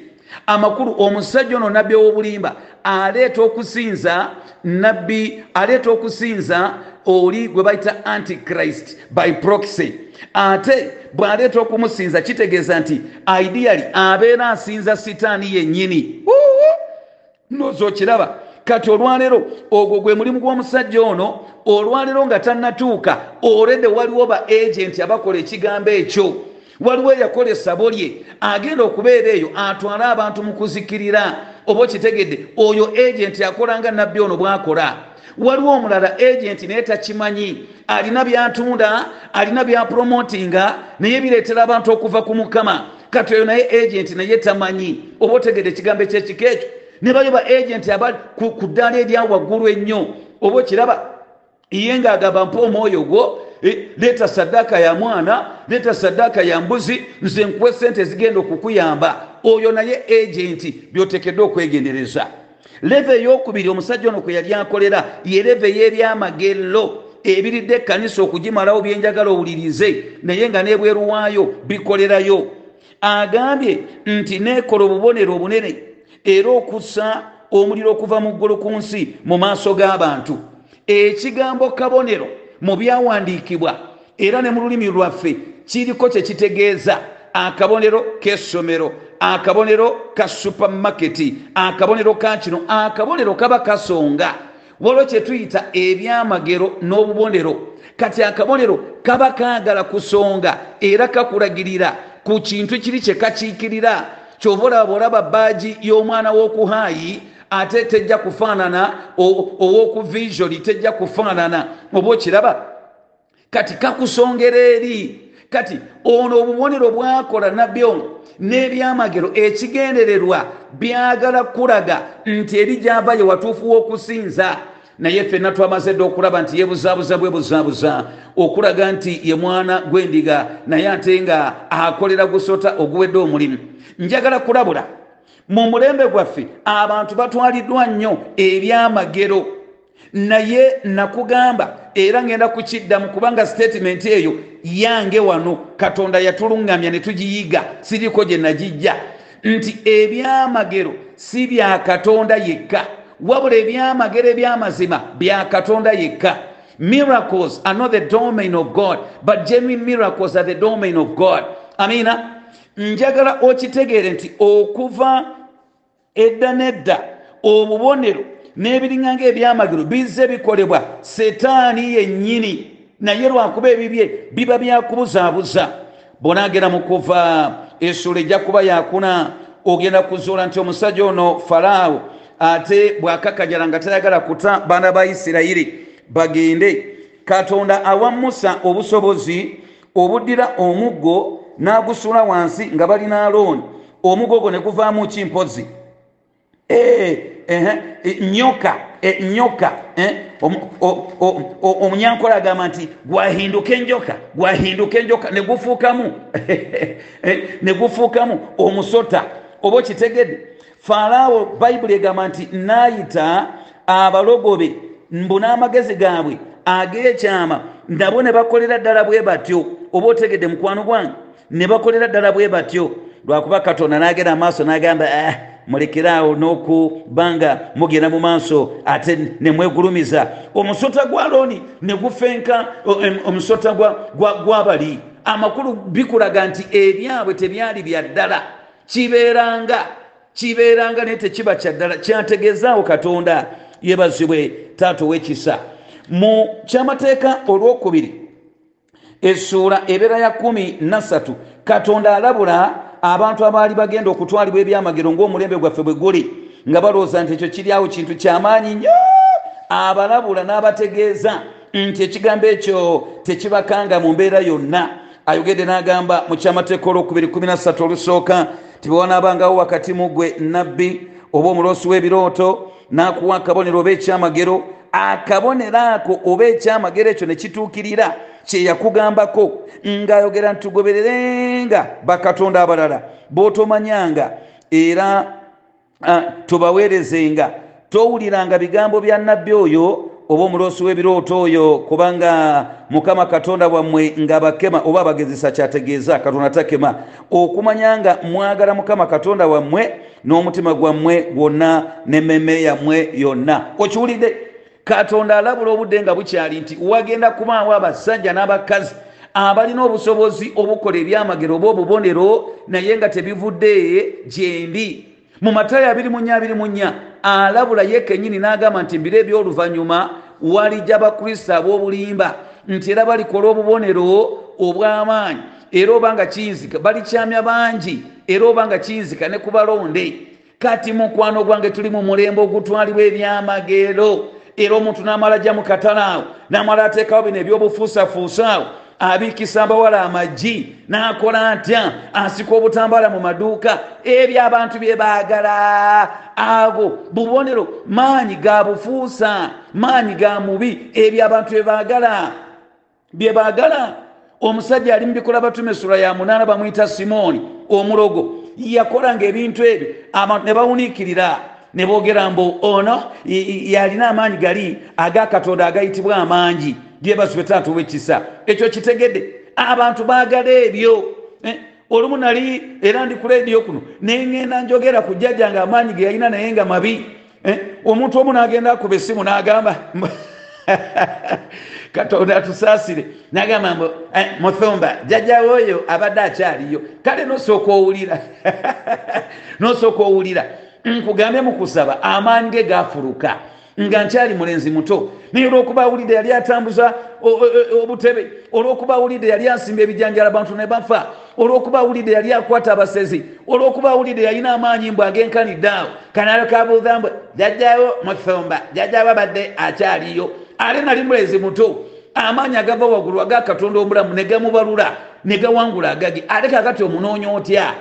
Amakulu omusajja ono nabbi ow'obulimba aleeta okusinza nabbi aleeta okusinza oli gwe bayita antichrist by proxy. Ate bw'aleeta okumusinza kitegeeza nti ideali abeera asinza sitaani yennyini. Noza okiraba kati olwaleero ogwo gwe mulimu gw'omusajja ono olwaleero nga tannatuuka olwedde waliwo ba agenti abakola ekigambo ekyo. Waliwo eyakola essabo lye agenda okubeera eyo atwale abantu mu kuzikirira. Oba okitegedde oyo agenti akola nga nabbi ono bw'akola waliwo omulala agenti naye takimanyi. Alina byatunda alina byapromotinga naye bireetera abantu okuva ku mukama. Kati oyo naye agenti naye tamanyi. Oba otegedde ekigambo ekyekiko ekyo? Ne bayo ba agenti abali ku ddaala eryawaggulu ennyo. Oba okiraba? Ye ngaagamba mpa omwoyo gwo eh, leeta saddaaka ya mwana leeta saddaaka ya mbuzi nze nkuwa esente ezigenda okukuyamba. Oyo naye agenti byotekedde okwegendereza leve eyokubiri omusajja ono kwe yali akolera ye leve y'ebyamagero. Ebiridde ekkanisa okugimalawo byenjagala owulirize naye nga nebweru waayo bikolerayo. Agambye nti neekola obubonero obunene era okussa omuliro okuva mu ggulu ku nsi mu maaso g'abantu. Ekigambo kabonero mu byawandiikibwa era ne mu lulimi lwaffe kiriko kye kitegeeza. Akabonero k'essomero akabonero ka supamaketi akabonero ka kino akabonero kaba kasonga. Waliwo kye tuyita ebyamagero n'obubonero. Kati akabonero kaba kaagala kusonga era kakulagirira ku kintu kiri kye kakiikirira. Kyova olaba olaba baaji y'omwana w'okuhaayi ate tejja kufaanana ow'okuvisuali tejja kufaanana. Oba okiraba? Kati kakusongera eri kati ono obubonero bwakola nabbi ono n'ebyamagero ekigendererwa byagala kulaga nti eri gyava ye watuufu w'okusinza. Naye ffenna twamaze dde okulaba nti yebuzaabuza bwebuzaabuza okulaga nti ye mwana gw'endiga naye ate nga akolera gusota oguwedde omulimu. Njagala kulabula mu mulembe gwaffe abantu batwaliddwa nnyo ebyamagero naye nakugamba era ngenda kukiddamu kubanga sitatimenti eyo yange wano katonda yatuluŋŋamya ne tugiyiga siriko gye nagijja. Nti ebyamagero si bya katonda yekka wabula ebyamagero ebyamazima bya katonda yekka. Miracles are not the domain of god but genuine miracles are the domain of god. Amina? Njagala okitegeere nti okuva edda nedda obubonero n'ebiringa ngaebyamagero bizze bikolebwa. Setaani yennyini. Naye lwakuba ebibye biba byakubuzaabuza bonaagera mu kuva essula ejja kuba yakuna ogenda kuzuula nti omusajja ono falaawo ate bwakakajala nga tayagala kuta baana ba isirayiri bagende. Katonda awa musa obusobozi obuddira omuggo n'agusula wansi nga balina alooni omuggo ogwo ne guvaamu kimpozi nyoka nyoka omunyankola agamba nti gwahinduka enjoka gwahinduka enjoka negufuukamu negufuukamu omusota. Oba okitegedde? Falaawo bayibuli egamba nti naayita abalogobe mbu n'amagezi gaabwe ag'ekyama nabo ne bakolera ddala bwe batyo. Oba otegedde mukwano gwange? Ne bakolera ddala bwe batyo. Lwakuba katonda n'agenda amaaso n'agamba ah, mulekeraawo n'okubanga mugenda mu maaso ate nemwegulumiza omusota gwa looni ne gufenka omusota gwabali amakulu bikulaga nti ebyabwe tebyali bya ddala. Kibeeranga kibeeranga naye tekiba kyaddala kyategeezaawo katonda yebazibwe taata ow'ekisa. Mu kyamateeka olwokubiri essuula ebeera ya kumi nasatu katonda alabula abantu abaali bagenda okutwalibwa ebyamagero ng'omulembe gwaffe bwe guli nga balowooza nti ekyo kiri awo kintu kyamaanyi nnyo. Abalabula n'abategeeza nti ekigambo ekyo tekibakanga mu mbeera yonna. Ayogedde n'agamba mu kyamateeka olwokubiri 13 olusooka tibewanabangawo wakati mu gwe nabbi oba omuloosi w'ebirooto n'akuwa akabonero oba ekyamagero akabonero ako oba ekyamagero ekyo ne kituukirira kyeyakugambako ng'ayogera nti tugobererenga bakatonda abalala b'otomanyanga era tubaweerezenga towuliranga bigambo bya nabbi oyo oba omuloosi w'ebirooto oyo kubanga mukama katonda wammwe nga bakema oba abagezesa kyategeeza katonda takema okumanya nga mwagala mukama katonda wammwe n'omutima gwammwe gwonna n'emmeme yammwe yonna. Okiwulidde katonda alabula obudde nga bukyali nti wagenda kubaawo abasajja n'abakazi abalina obusobozi obukola ebyamagero oba obubonero naye nga tebivudde gyendi mu matayo abiri munya abiri munya alabula ye kenyini n'agamba nti mbiro ebyoluvannyuma walijja bakristo ab'obulimba nti era balikola obubonero obw'amaanyi era obanga kiyinzika balikyamya bangi era obanga kiyinzika ne ku balonde. Kati mukwano gwange tuli mu mulembe ogutwalibwa ebyamagero era omuntu n'amala ajja mu katale awo n'amala ateekawo bino ebyobufuusafuusa awo abiikisa abawala amagi n'akola atya asika obutambaala mu maduuka ebyo abantu bye baagala. Ago bubonero maanyi ga bufuusa maanyi ga mubi ebyo abantu bye baagala. Bye baagala omusajja ali mubikola batume sula ya munaana bamwyita simooni omulogo yakolanga ebintu ebyo ne bawuniikirira ne boogera mbu ono yalina amaanyi gali agakatonda agayitibwa amangi gyebasube taata owekisa ekyo kitegedde. Abantu baagala ebyo. Eh, olumu nali era ndi ku lediyo kuno neŋŋenda njogera ku jjajja nga amaanyi ge yalina naye nga mabi. Eh, omuntu omu n'agenda akuba essimu n'agamba katonda atusaasire. Nagamba mbu eh, muthumba jjajjawe oyo abadde akyaliyo kale nosooka owulira. Nosooka owulira nkugambe mukusaba amaanyi ge gafuluka nga nkyali mulenzi muto. Naye olwokuba awulidde yali atambuza obutebe olwokuba awulidde yali asimba ebijanjala abantu ne bafa olwokuba awulidde yali akwata abasezi olwokuba awulidde yalina amaanyi mbw agenkanidde awo kanalo kabuuza mbwe jjajjawo muthumba jjajjawo abadde akyaliyo. Ate nali mulenzi muto amaanyi agava waggulu aga katonda omulamu ne gamubalula ne gawangula agagi. Ate kakati omunoonya otya?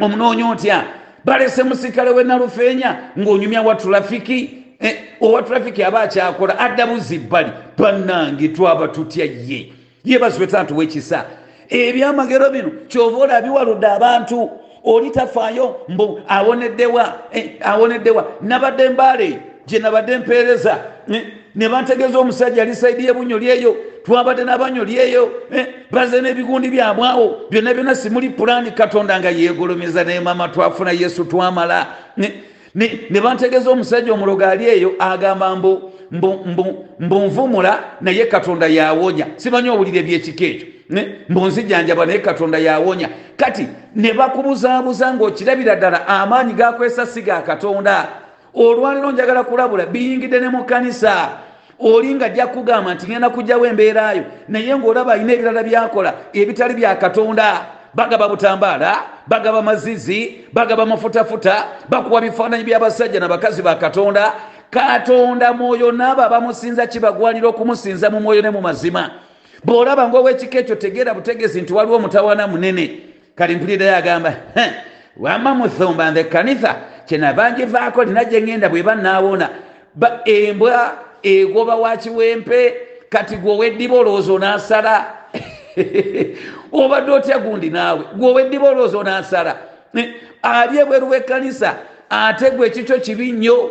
Omunoonya otya balese musikale we nalufeenya ng'onyumya wa tulafiki eh, owa tulafiki aba akyakola adda buzi bbali bannange twaba tutya ye? Yebazibwe tantu wekisa ebyamagero bino kyova olabiwaludde abantu oli tafaayo mbu awoneddewa eh, awoneddewa. Nabadde mbaale gye nabadde mpeereza eh, ne bantegeeza omusajja ali saidi yebunyoli eyo twabadde nabanyoli eyo eh, baze n'ebigundi byabwawo byonna byonna simuli pulaani katonda nga yegolomeza naye mama twafuna yesu twamala. Ne, bantegeeza omusajja omulogo ali eyo agamba mbu mbu nvumula naye katonda yawonya. Simanyi owulira ebyekika ekyo. Mbu nzijanjaba naye katonda yawonya. Kati ne bakubuzaabuza ng'okirabira ddala amaanyi gakwesa si ga katonda olwaliro njagala kulabula biyingidde ne mu kanisa oli nga ajja kugamba nti ngenda kujjawo embeerayo naye ng'olaba alina ebirala byakola ebitali bya katonda. Bagaba butambaala bagaba mazizi bagaba mafutafuta bakuwa bifaananyi by'abasajja nabakazi ba katonda. Katonda mwoyo naabo abamusinza kibagwanira okumusinza mu mwoyo ne mu mazima. Bw'olaba ngaowekika ekyo tegeera butegezi nti waliwo omutawaana munene. Kali mpulirayo agamba wama muthumba nze kanitha kyenava ngivaako lina gye ŋŋenda bwe bannaawona embwa egoba wa kiwempe kati gwoweddiba olowooza onaasala? Obadde otya gundi naawe? Gwoweddiba olowooza onaasala? Ali ebweru w'ekkanisa ate gwe ekikyo kibi nnyo.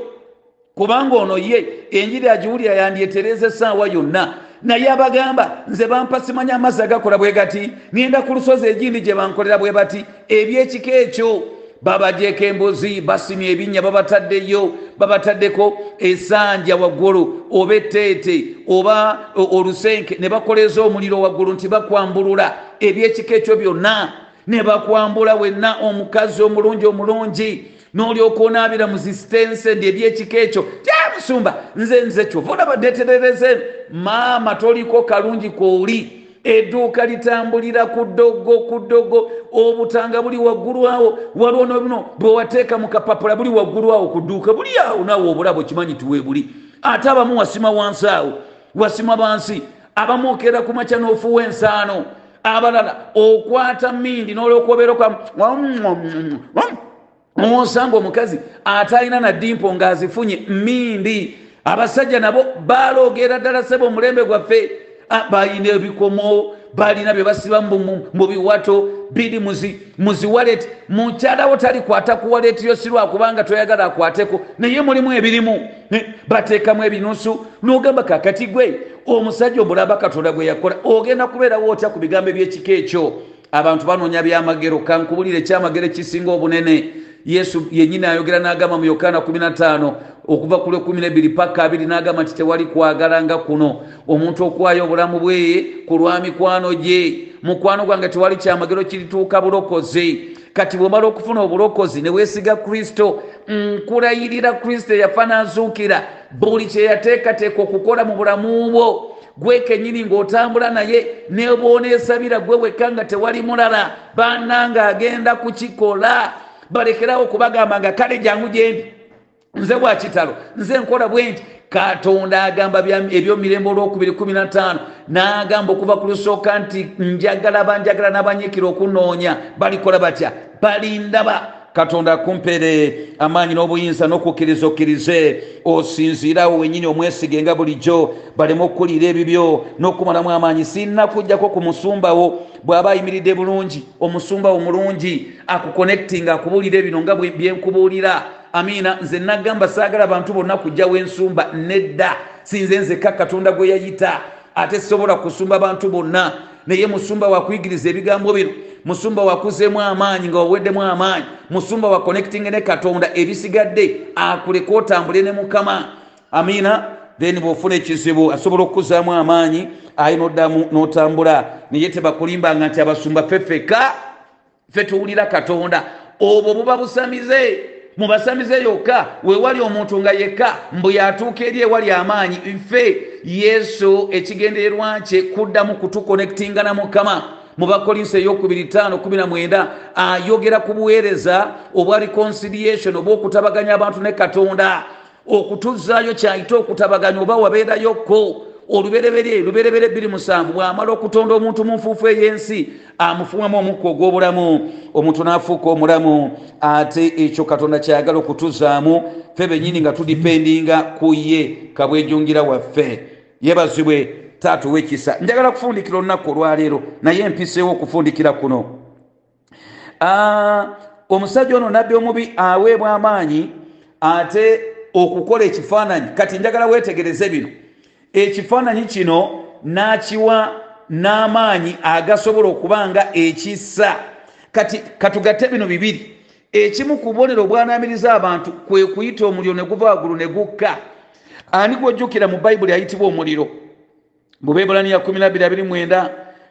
Kubanga ono ye enjiri agiwulira yandyetereza essaawa yonna naye abagamba nze bampa simanya amazzi agakola bwe gati. Ŋenda ku lusozi egindi gye bankolera bwe bati ebyekika ekyo babagyeko embuzi basimya ebinnya babataddeyo babataddeko esanja waggulu oba etteete oba olusenke ne bakoleza omuliro waggulu nti bakwambulula ebyekika ekyo byonna. Ne bakwambula wenna omukazi omulungi omulungi n'olyoka onaabira mu zisitense ndi ebyekika ekyo tyamusumba nze nze kyova olaba ndeterereze maama toliko kalungi kooli edduuka litambulira ku ddogo ku ddogo. Obutanga buli waggulu awo waliwo nobino bwewateeka mu kapapula buli waggulu awo ku dduuka buli awo naawe obulaba okimanyi tiwe buli. Ate abamu wasima wansi awo wasima bansi abamu okeera ku makya n'ofuwa ensaano. Abalala okwata mmindi n'olwokuobeeroka osanga omukazi ate alina naddimpo ng'azifunye mmindi. Abasajja nabo baloogera ddala sebe omulembe gwaffe. Balina ebikomo balina bye basiba mu biwato biri muziwaleti mukyalawo talikwata ku waleti yo sirwakubanga toyagala akwateko. Naye mulimu ebirimu. Bateekamu ebinusu. Nogamba kakati gwe omusajja omulaba katonda gwe yakola ogenda kubeerawo otya ku bigambo ebyekika ekyo? Abantu banoonya byamagero kankubulire ekyamagero ekisinga obunene yesu yenyini ayogera n'agamba mu yokaana 15 okuva ku lwekumi nebiri paka abiri n'agamba nti tewali kwagala nga kuno. Omuntu okuwayo obulamu bweye ku lwa mikwano gye. Mukwano gwange tewali kyamagero kirituuka bulokozi. Kati bwomala okufuna obulokozi ne weesiga kristo nkulayirira kristo eyafa n'azuukira. Buli kyeyateekateeka okukola mu bulamu bwo gwe kenyini ng'otambula naye ne bwoneesabira gwe wekka nga tewali mulala bannanga agenda kukikola balekerawo kubagamba nga kale jangu gyendi nze bwakitalo nze nkola bwe nti katonda agamba ebyomirembe olwokubiri 15 n'agamba okuva ku lusooka nti njagala banjagala n'abanyikira okunoonya balikola batya? Balindaba katonda akumpeere amaanyi n'obuyinza n'okukkiriza okkirize osinziirawo wenyini omwesige nga bulijjo baleme okukuliira ebibyo n'okumalamu amaanyi. Sinnakujjako ku musumbawo bw'aba ayimiridde bulungi omusumbawo mulungi akukonectinga akubuulira ebino nga byenkubuulira amiina nze nagamba saagala abantu bonna kujjawo ensumba nedda. Sinze nzekka katonda gwe yayita ate sobola kusumba bantu bonna naye musumba wakuyigiriza ebigambo bino. Musumba wakuzeemu amaanyi nga waweddemu amaanyi. Musumba wa connecting ne katonda ebisigadde akuleka otambule ne mukama. Amiina? Then bwofuna ekizibu asobola okukuzaamu amaanyi aye noddamu n'otambula. Naye tebakulimbanga nti abasumba fefeka fe tuwulira katonda. Obwo buba busamize mubasamize yokka wewali omuntu nga yekka mbu yatuuka eri ewali amaanyi. Ffe yesu ekigendererwa kye kuddamu kutukonectinga na mukama. Mu bakolinso eyokubiri 5 ayogera ku buweereza obwa reconciliation oba okutabaganya abantu ne katonda. Okutuzaayo kyayite okutabaganya oba wabeerayokko olubereberye luberebere 27 bwamala okutonda omuntu mu nfuufu ey'ensi amufumamu omukka ogw'obulamu. Omuntu n'afuuka omulamu ate ekyo katonda kyayagala okutuzaamu ffe benyini nga tudipendinga ku ye kabwejungira waffe. Yebazibwe taatuwa ekisa njagala kufundikira olunaku olwaleero naye empiseewo okufundikira kuno. Omusajja ono nabbi omubi aweebwa amaanyi ate okukola ekifaananyi. Kati njagala weetegereze bino ekifaananyi kino n'kiwa n'amaanyi agasobola okuba nga ekisa kati katugatte bino bibiri. Ekimu ku bubonero obwanaamiriza abantu kwe kuyita omuliro ne guva waggulu ne gukka. Ani gwojjukira mu bayibuli ayitibwa omuliro? Mu bebulaniya 1229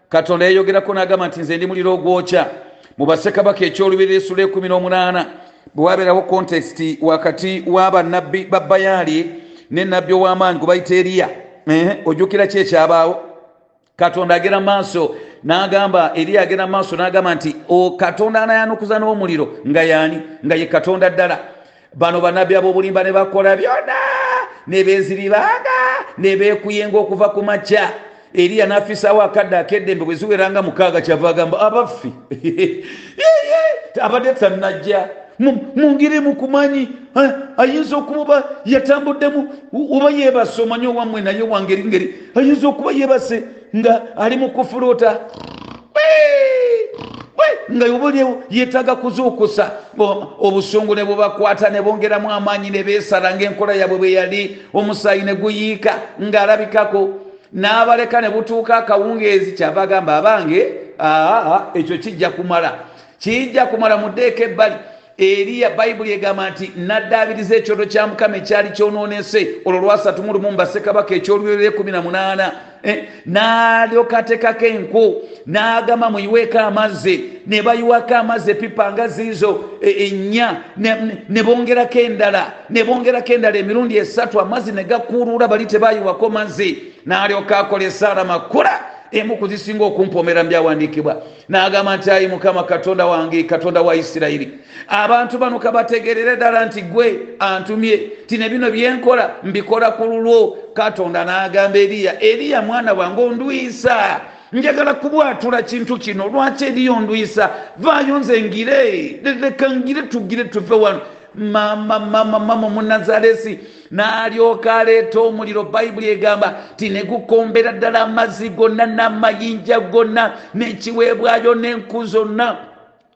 katonda yeyogerako n'agamba nti nze ndi muliro ogwokya. Mu basekabaka ekyolubiri esula 18 bwe wabeerawo kontesiti wakati w'abannabbi ba bayaali ne nabbi ow'amaanyi gwe bayita eriya ojjukira ki ekyabaawo? Katonda agenda maaso n'agamba eriya agenda maaso n'agamba nti katonda anayanukuza n'omuliro nga yaani nga ye katonda ddala? Bano bannabbi ab'obulimba ne bakola byonna ne beeziribanga ne beekuyenga okuva ku makya. Eriya n'afiisaawo akadde akeddembe bwe ziweranga mukaaga kyava agamba abaffe abadde tannajja mungire mukumanyi ayinza okuba yatambuddemu oba yeebase omanyi owammwe naye wangeri ngeri ayinza okuba yeebase nga ali mu kufuruuta nga obaolyewo yeetaaga kuzuukusa. Obusungu ne bubakwata ne bongeramu amaanyi ne beesala ngaenkola yabwe bwe yali omusaayi ne guyiika ng'alabikako. N'abaleka ne butuuka akawungeezi kyava agamba abange aa ekyo kijja kumala. Kijja kumala muddeeko ebbali eriya bayibuli egamba nti naddaabiriza ekyoto kya mukama ekyali kyonoonese olwo lwasatu mu lumu mbasekabaka ekyolulere 18 n'alyoka ateekako enku n'agamba muyiweeko amazzi ne bayiwako amazzi epipa nga ziizo ennya ne bongerako endala ne bongerako endala emirundi esatu amazzi ne gakuuluula bali tebayiwako mazzi n'alyoka akola esaala makula emu kuzisinga okumpomera mbyawandiikibwa. N'agamba nti ayi mukama katonda wange katonda wa isirayiri abantu bano kabategerere ddala nti gwe antumye. Tine bino byenkola mbikola ku lulwo. Katonda n'agamba eriya eriya mwana wange ondwisa njagala kubwatula kintu kino lwaki eriyo ondwisa vaayo nze ngire. Leka ngire tugire tuve wano mama mama mama munazaresi n'alyoka aleeta omuliro bayibuli egamba ti ne gukombera ddala amazzi gonna n'amayinja gonna n'ekiweebwayo n'enku zonna.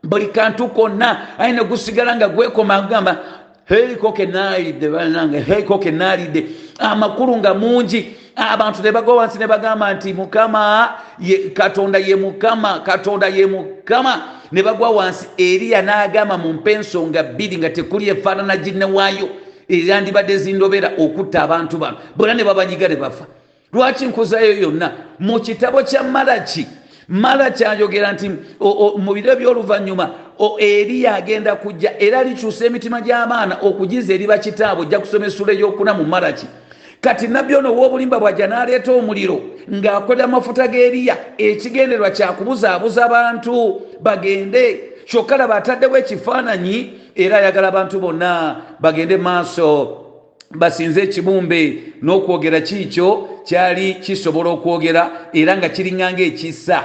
Buli kantu konna aye ne gusigala nga gwekoma agamba heiko kenaalidde banange heiko kenaalidde amakulu nga mungi abantu ne bagwa wansi ne bagamba nti mukama katonda ye mukama katonda ye mukama. Ne bagwa wansi eriya n'agamba mumpe ensonga bbiri nga tekuli efaanana ginne waayo erandibadde zindobera okutta abantu bano. Bonna ne babanyiga ne bafa. Lwaki nkuzayo yonna? Mu kitabo kya malaki malaki ayogera nti mu biro by'oluvannyuma eriya agenda kujja era likyusa emitima gy'abaana okugiza eri bakitaabo ojja kusoma essula ey'okuna mu malaki kati nabbi ono ow'obulimba bwajja n'aleeta omuliro ng'akolera amafuta g'eriya ekigenderwa kyakubuzaabuza abantu bagende. Kyokka laba ataddewo ekifaananyi era ayagala abantu bonna bagende maaso basinze ekibumbe n'okwogera kiikyo kyali kisobola okwogera era nga kiringanga ekisa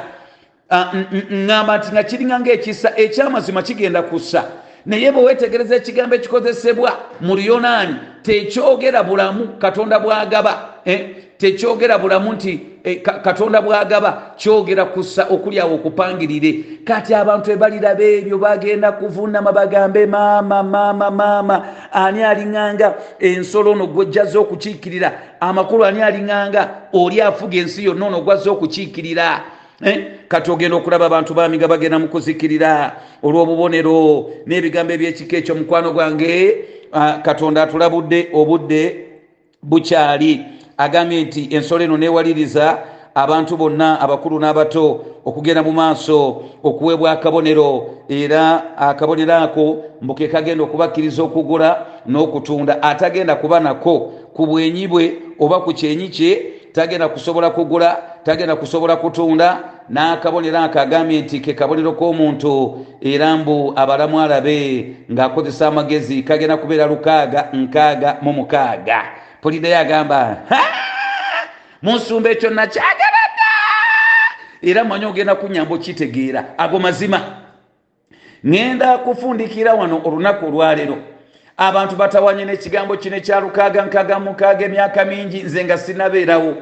ŋŋamba nti nga kiringanga ekisa ekyamazima kigenda kussa. Naye bwe weetegereza ekigambo ekikozesebwa mu luyonaani tekyogera bulamu katonda bwagaba eh? tekyogera bulamu nti eh, katonda bwagaba kyogera kussa okulyawo okupangirire kati abantu ebaliraba ebyo bagenda kuvunama bagambe maama maama maama ani aliŋŋanga ensolo ono gwojjaze okukiikirira amakulu ani aliŋŋanga oli afuga ensi yonna ono gwazze okukiikirira eh? kati ogenda okulaba abantu bamiga bagenda mukuzikirira olw'obubonero n'ebigambo ebyekika ekyo mukwano gwange katonda atulabudde obudde bukyali. Agambye nti ensolo eno newaliriza abantu bonna abakulu n'abato okugenda mu maaso okuweebwa akabonero. Era akabonero ako mbuke kagenda okubakkiriza okugula n'okutunda. Atagenda kuba nako ku bwenyi bwe oba ku kyenyi kye tagenda kusobola kugula tagenda kusobola kutunda n'akabonero ako agambye nti ke kabonero k'omuntu era mbu abalamu alabe ng'akozesa amagezi kagenda kubeera lukaaga nkaaga mu mukaaga. Polidayo agamba munsumba ekyo nakyagala dda era manye ogenda kunyamba okitegeera ago mazima. Ŋenda kufundikira wano olunaku olwaleero abantu batawanye n'ekigambo kino ekya lukaaga nkaaga mukaaga emyaka mingi nze nga sinabeerawo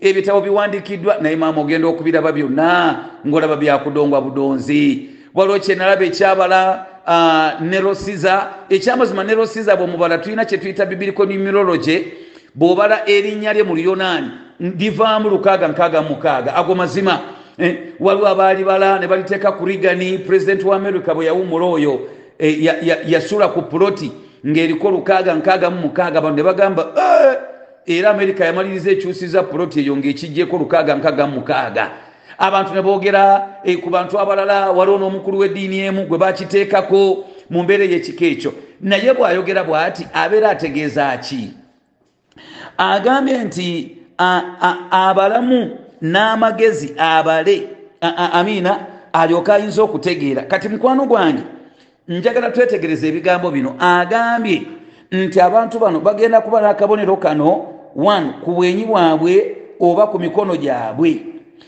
ebitabo biwandikiddwa naye maama ogenda okubiraba byonna ngaolaba byakudongwa budonzi. Waliwo kyenalaba ekyabala uh, nerosiza. Ekyamazima nerosiza bwomubala tulina kyetuyita bibilico numerology bwobala erinnya lye mu luyonaani livaamu lukaaga nkaaga mukaaga. Ago mazima eh, waliwo abaali bala ne baliteeka ku rigani pulezidenti wa america bwe yawumula oyo eh, yasula ya, ya ku puloti ng'eriko lukaaga nkaaga mu mukaaga. Bano ne bagamba eh! Era amerika yamaliriza ekyusiza puloti eyo ng'ekijjeko lukaaga nkaaga mu mukaaga. Abantu ne boogera eh, ku bantu abalala waliwo n'omukulu w'eddiini emu gwe bakiteekako mu mbeera ey'ekika ekyo. Naye bw'ayogera bw'ati abeera ategeeza ki? Agambye nti abalamu n'amagezi abale amiina alyoka ayinza okutegeera. Kati mukwano gwange njagala twetegereza ebigambo bino. Agambye nti abantu bano bagenda kuba n'akabonero kano one ku bwenyi bwabwe oba ku mikono gyabwe.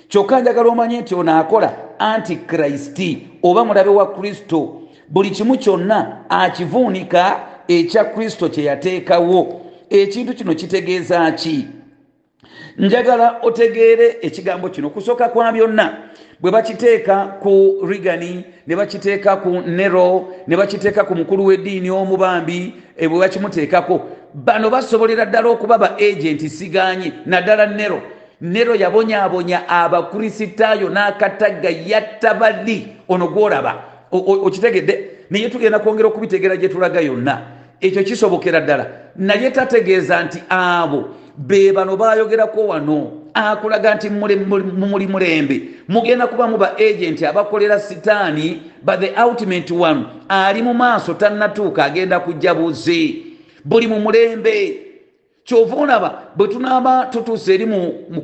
Kyokka njagala omanye nti ono akola antikristi oba mulabe wa kristo. Buli kimu kyonna akivuunika ekya kristo kye yateekawo. Ekintu kino kitegeeza ki? Njagala otegeere ekigambo kino. Kusooka kwa byonna bwe bakiteeka ku rigani ne bakiteeka ku nero ne bakiteeka ku mukulu w'eddiini omubambi bwe bakimuteekako bano basobolera ddala okuba ba agenti siganye naddala nero. Nero yabonyaabonya abakristaayo n'akatagga yatta bali ono gwolaba okitegedde? Naye tugenda kwongera okubitegeera gye tulaga yonna. Ekyo kisobokera ddala. Naye tategeeza nti abo be bano bayogerako wano akulaga nti mumuli mulembe. Mugenda kubamu ba agenti abakolera sitaani ba the ultimate one ali mu maaso tannatuuka agenda kujja buze buli mu mulembe. Kyova olaba bwe tunaaba tutuuse eri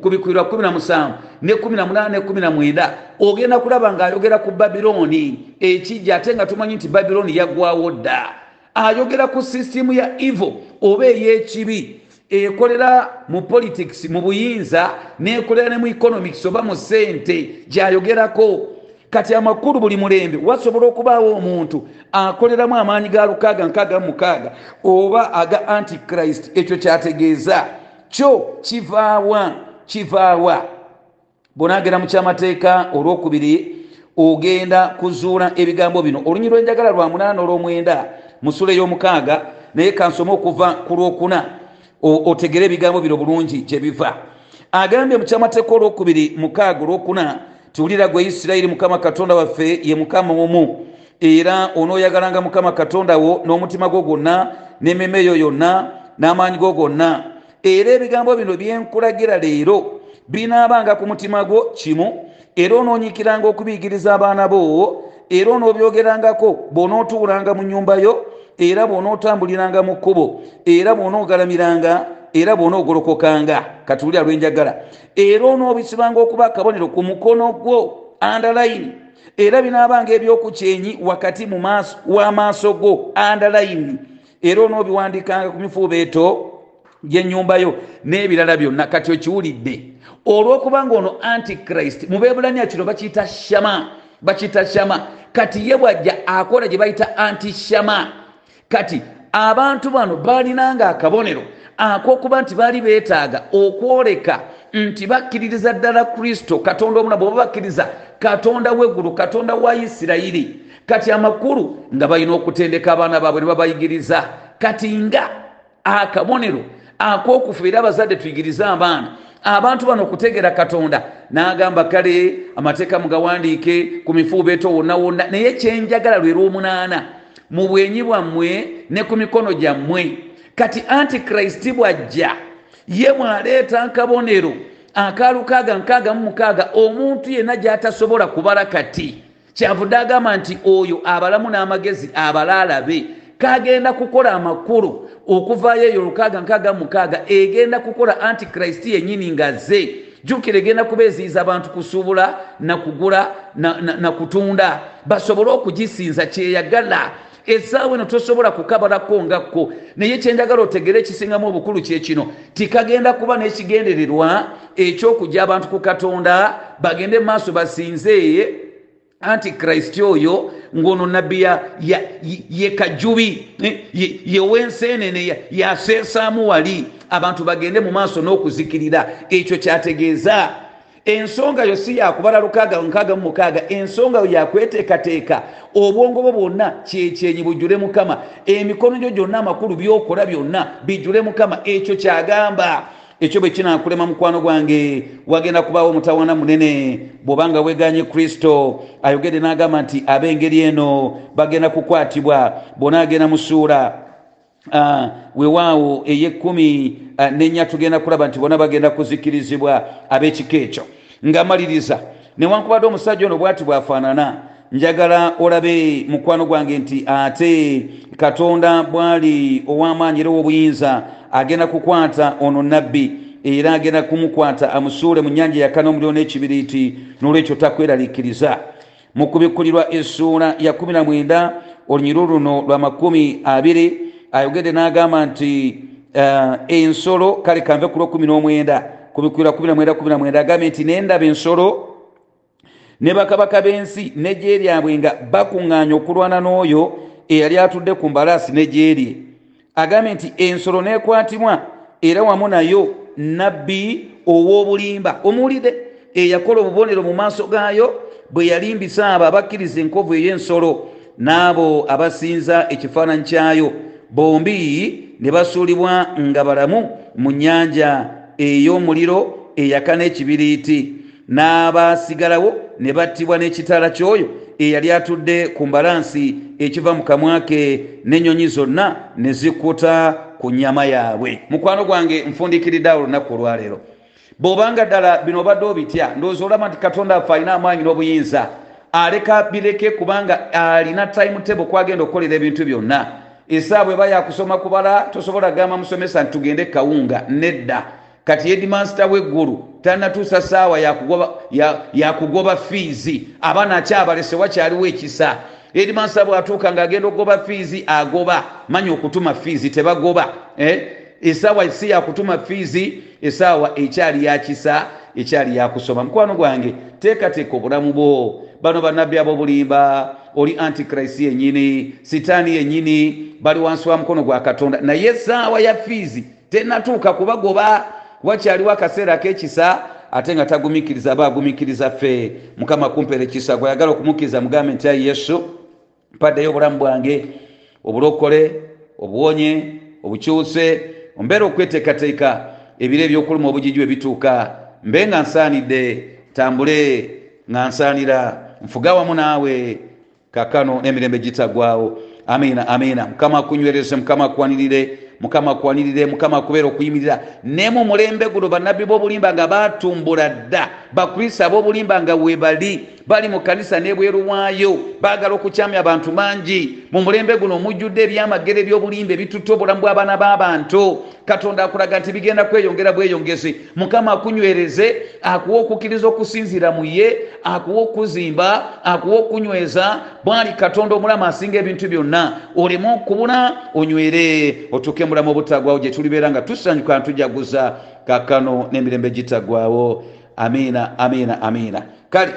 kubikwirwa 17 ne 18 ne 19 ogenda kulaba ng'ayogera ku babirooni ekijja ate nga tumanyi nti babirooni yaggwawo dda. Ayogera ku sisitimu ya evo oba ey'ekibi ekolera mu politics mu buyinza nekolera ne mu economics oba mu sente gyayogerako kati amakulu buli mulembe wasobola okubaawo omuntu akoleramu amaanyi ga lukaaga nkaaga mukaaga oba aga antichrist ekyo kyategeeza. Kyo kivaawa kivaawa. Bwonagera mu kyamateeka olwokubiri ogenda kuzuula ebigambo bino. Olunyi lwenjagala lwa munaana olw'omwenda musula ey'omukaaga naye kansome okuva ku lwokuna otegere ebigambo bino bulungi gyebiva agambye mu kyamateeka olwokubiri mukaaga olwokuna tiwulira gwe isirayiri mukama katonda waffe ye mukama omu. Era onooyagalanga mukama katonda wo n'omutima gwo gwonna n'emmeeme yo yonna n'amaanyi go gonna. Era ebigambo bino byenkulagira leero binaabanga ku mutima gwo kimu. Era onoonyikiranga okubiyigiriza abaana bo era onoobyogerangako bw'onootuulanga mu nnyumba yo era bw'onootambuliranga mu kkubo era bw'onoogalamiranga era bw'onoogolokokanga katuulira lwenjagala era onoobisibanga okuba akabonero ku mukono gwo andalayini era binaabanga ebyokukyenyi wakati w'amaaso go andalayini era onoobiwandikanga ku mifuubeeto gyenyumbayo n'ebirala byonna. Kati okiwulidde olw'okubanga ono antichrist mu beebulania kino bakiyita shama bakiyita shama. Kati ye bwajja akola gye bayita antishama kati abantu bano baalinanga akabonero ak'okuba nti baali beetaaga okwoleka nti bakkiririza ddala kristo katonda omulamu oba bakkiriza katonda w'eggulu katonda wa isirayiri. Kati amakulu nga balina okutendeka abaana baabwe ne babayigiriza. Kati nga akabonero ak'okufa era abazadde tuyigirize abaana. Abantu bano okutegeera katonda n'agamba kale amateeka mugawandiike ku mifuubeeto wonna wonna naye kyenjagala lwe lw'omunaana mu bwenyi bwammwe ne ku mikono gyammwe kati antikristi bw'ajja ye mwaleeta nkabonero akalukaaga nkaaga mu mukaaga omuntu yenna gy'atasobola kubala kati kyavudde agamba nti oyo abalamu n'amagezi abalaalabe kagenda kukola amakulu okuvaayo eyo lukaaga nkaaga mukaaga egenda kukola antikristi yennyini nga ze. Jjukira egenda kubeeziyiza abantu kusuubula nakugula nakutunda na, na basobole okugisinza kyeyagala essaawa eno tosobola kukabalako ngakko naye kyenjagala otegere ekisingamu obukulu kyekino tikagenda kuba n'ekigendererwa ekyokujja abantu ku katonda bagende mu maaso basinze antikristi oyo ng'ono nabbi ye kajubi yew'enseenene yaseesaamu wali abantu bagende mu maaso n'okuzikirira. Ekyo kyategeeza ensonga yo si yakubala lukaaga nkaaga mu mukaaga ensonga yo yakweteekateeka obwongo bwo bwonna kyekyenyi bujjule mukama. Emikono gyo gyonna amakulu byokola byonna bijjule mukama. Ekyo kyagamba. Ekyo bwe kinakulema mukwano gwange. Wagenda kubaawo omutawana munene bw'obanga weganye kristo. Ayogedde n'agamba nti ab'engeri eno bagenda kukwatibwa bw'onaagenda mu ssuula. Uh, weewaawo ey'ekkumi uh, nenya tugenda kulaba nti bona bagenda kuzikirizibwa ab'ekika ekyo ng'amaliriza. Newankubadde omusajja ono bw'ati bw'afaanana njagala olabe mukwano gwange nti ate katonda bw'ali ow'amaanyi era ow'obuyinza agenda kukwata ono nabbi era agenda kumukwata amusuule mu nnyanja yakana omuliro n'ekibiriiti n'olwekyo takweraliikiriza. Mu kubikkulirwa essuula ya 19 olunyiro luno lwa 20 ayogedde n'agamba nti eh, ensolo kale kanve ku lw 19 kubikira 1919 agambye nti naye ndaba ensolo ne bakabaka b'ensi n'ejje lyabwe nga bakuŋŋaanya okulwana n'oyo eyali atudde ku mbalaasi n'ejje lye agambye nti ensolo n'ekwatibwa era wamu nayo nabbi ow'obulimba. Omuwulidde eyakola obubonero mu maaso gaayo bwe yalimbisa abo abakkiriza enkovu ey'ensolo n'abo abasinza ekifaananyi kyayo. Bombi ne basuulibwa nga balamu mu nnyanja. Ey'omuliro eyaka n'ekibiriiti. N'abasigalawo ne battibwa n'ekitala ky'oyo eyali atudde ku mbalansi ekiva mu kamwa ke n'ennyonyi zonna ne zikkuta ku nnyama yaabwe. Mukwano gwange nfundikiridde awo olunaku olwaleero. Bw'obanga ddala bino obadde obitya ndowooza olaba nti katonda affe alina amaanyi n'obuyinza aleka bireke kubanga alina timetable kwagenda okukolera ebintu byonna. Esaawa eba yakusoma kubala tosobola gamba musomesa nti tugende kawunga nedda kati yedimansita w'eggulu tanatuusa saawa yakugoba fiizi abaana akyabalese wakyaliwo ekisa. Edimansita bwatuuka ngaagenda okugoba fiizi agoba. Manya okutuma fiizi tebagoba esaawa si yakutuma fiizi esaawa ekyali yakisa ekyali yakusoma mukwano gwange teekateeka obulamu bwo. Bano bannabbi ab'obulimba oli antikrist yenyini sitaani yenyini bali wansi wa mukono gwa katonda. Naye esaawa ya fiizi tenatuuka kubagoba wakyaliwo akaseera ak'ekisa ate nga tagumikiriza aba agumikiriza ffe. Mukama kumpeera ekisa gwayagala okumukkiriza mugambe nti ayi yesu mpaddeyo obulamu bwange. Obulokole obuwonye obukyuse ombeera okweteekateeka ebiro ebyokuluma obujiji bituuka. Mbe nga nsaanidde tambule nga nsaanira nfuga wamu naawe. Kakano n'emirembe gitagwawo. Amiina amiina. Mukama akunywereze mukama akwanirire mukama akwanirire mukama akubeera okuyimirira ne mu mulembe guno bannabbi b'obulimba nga batumbula dda. Bakristo ab'obulimba nga webali bali. Mu kanisa n'ebweru waayo. Baagala okukyamya abantu mangi mu mulembe guno omujjudde ebyamagero eby'obulimba ebitutta obulamu bw'abaana b'abantu. Katonda akulaga nti bigenda kweyongera bweyongezi. Mukama akunywereze akuwa okukkiriza okusinziira mu ye akuwa okuzimba akuwa okunyweza bwali katonda omulamu asinga ebintu byonna olemu okubula onywere otuuke mulamu obutagwawo gye tulibeera nga tusanyuka ntujaguza kakano n'emirembe gitagwawo. Amiina amiina amiina. Kale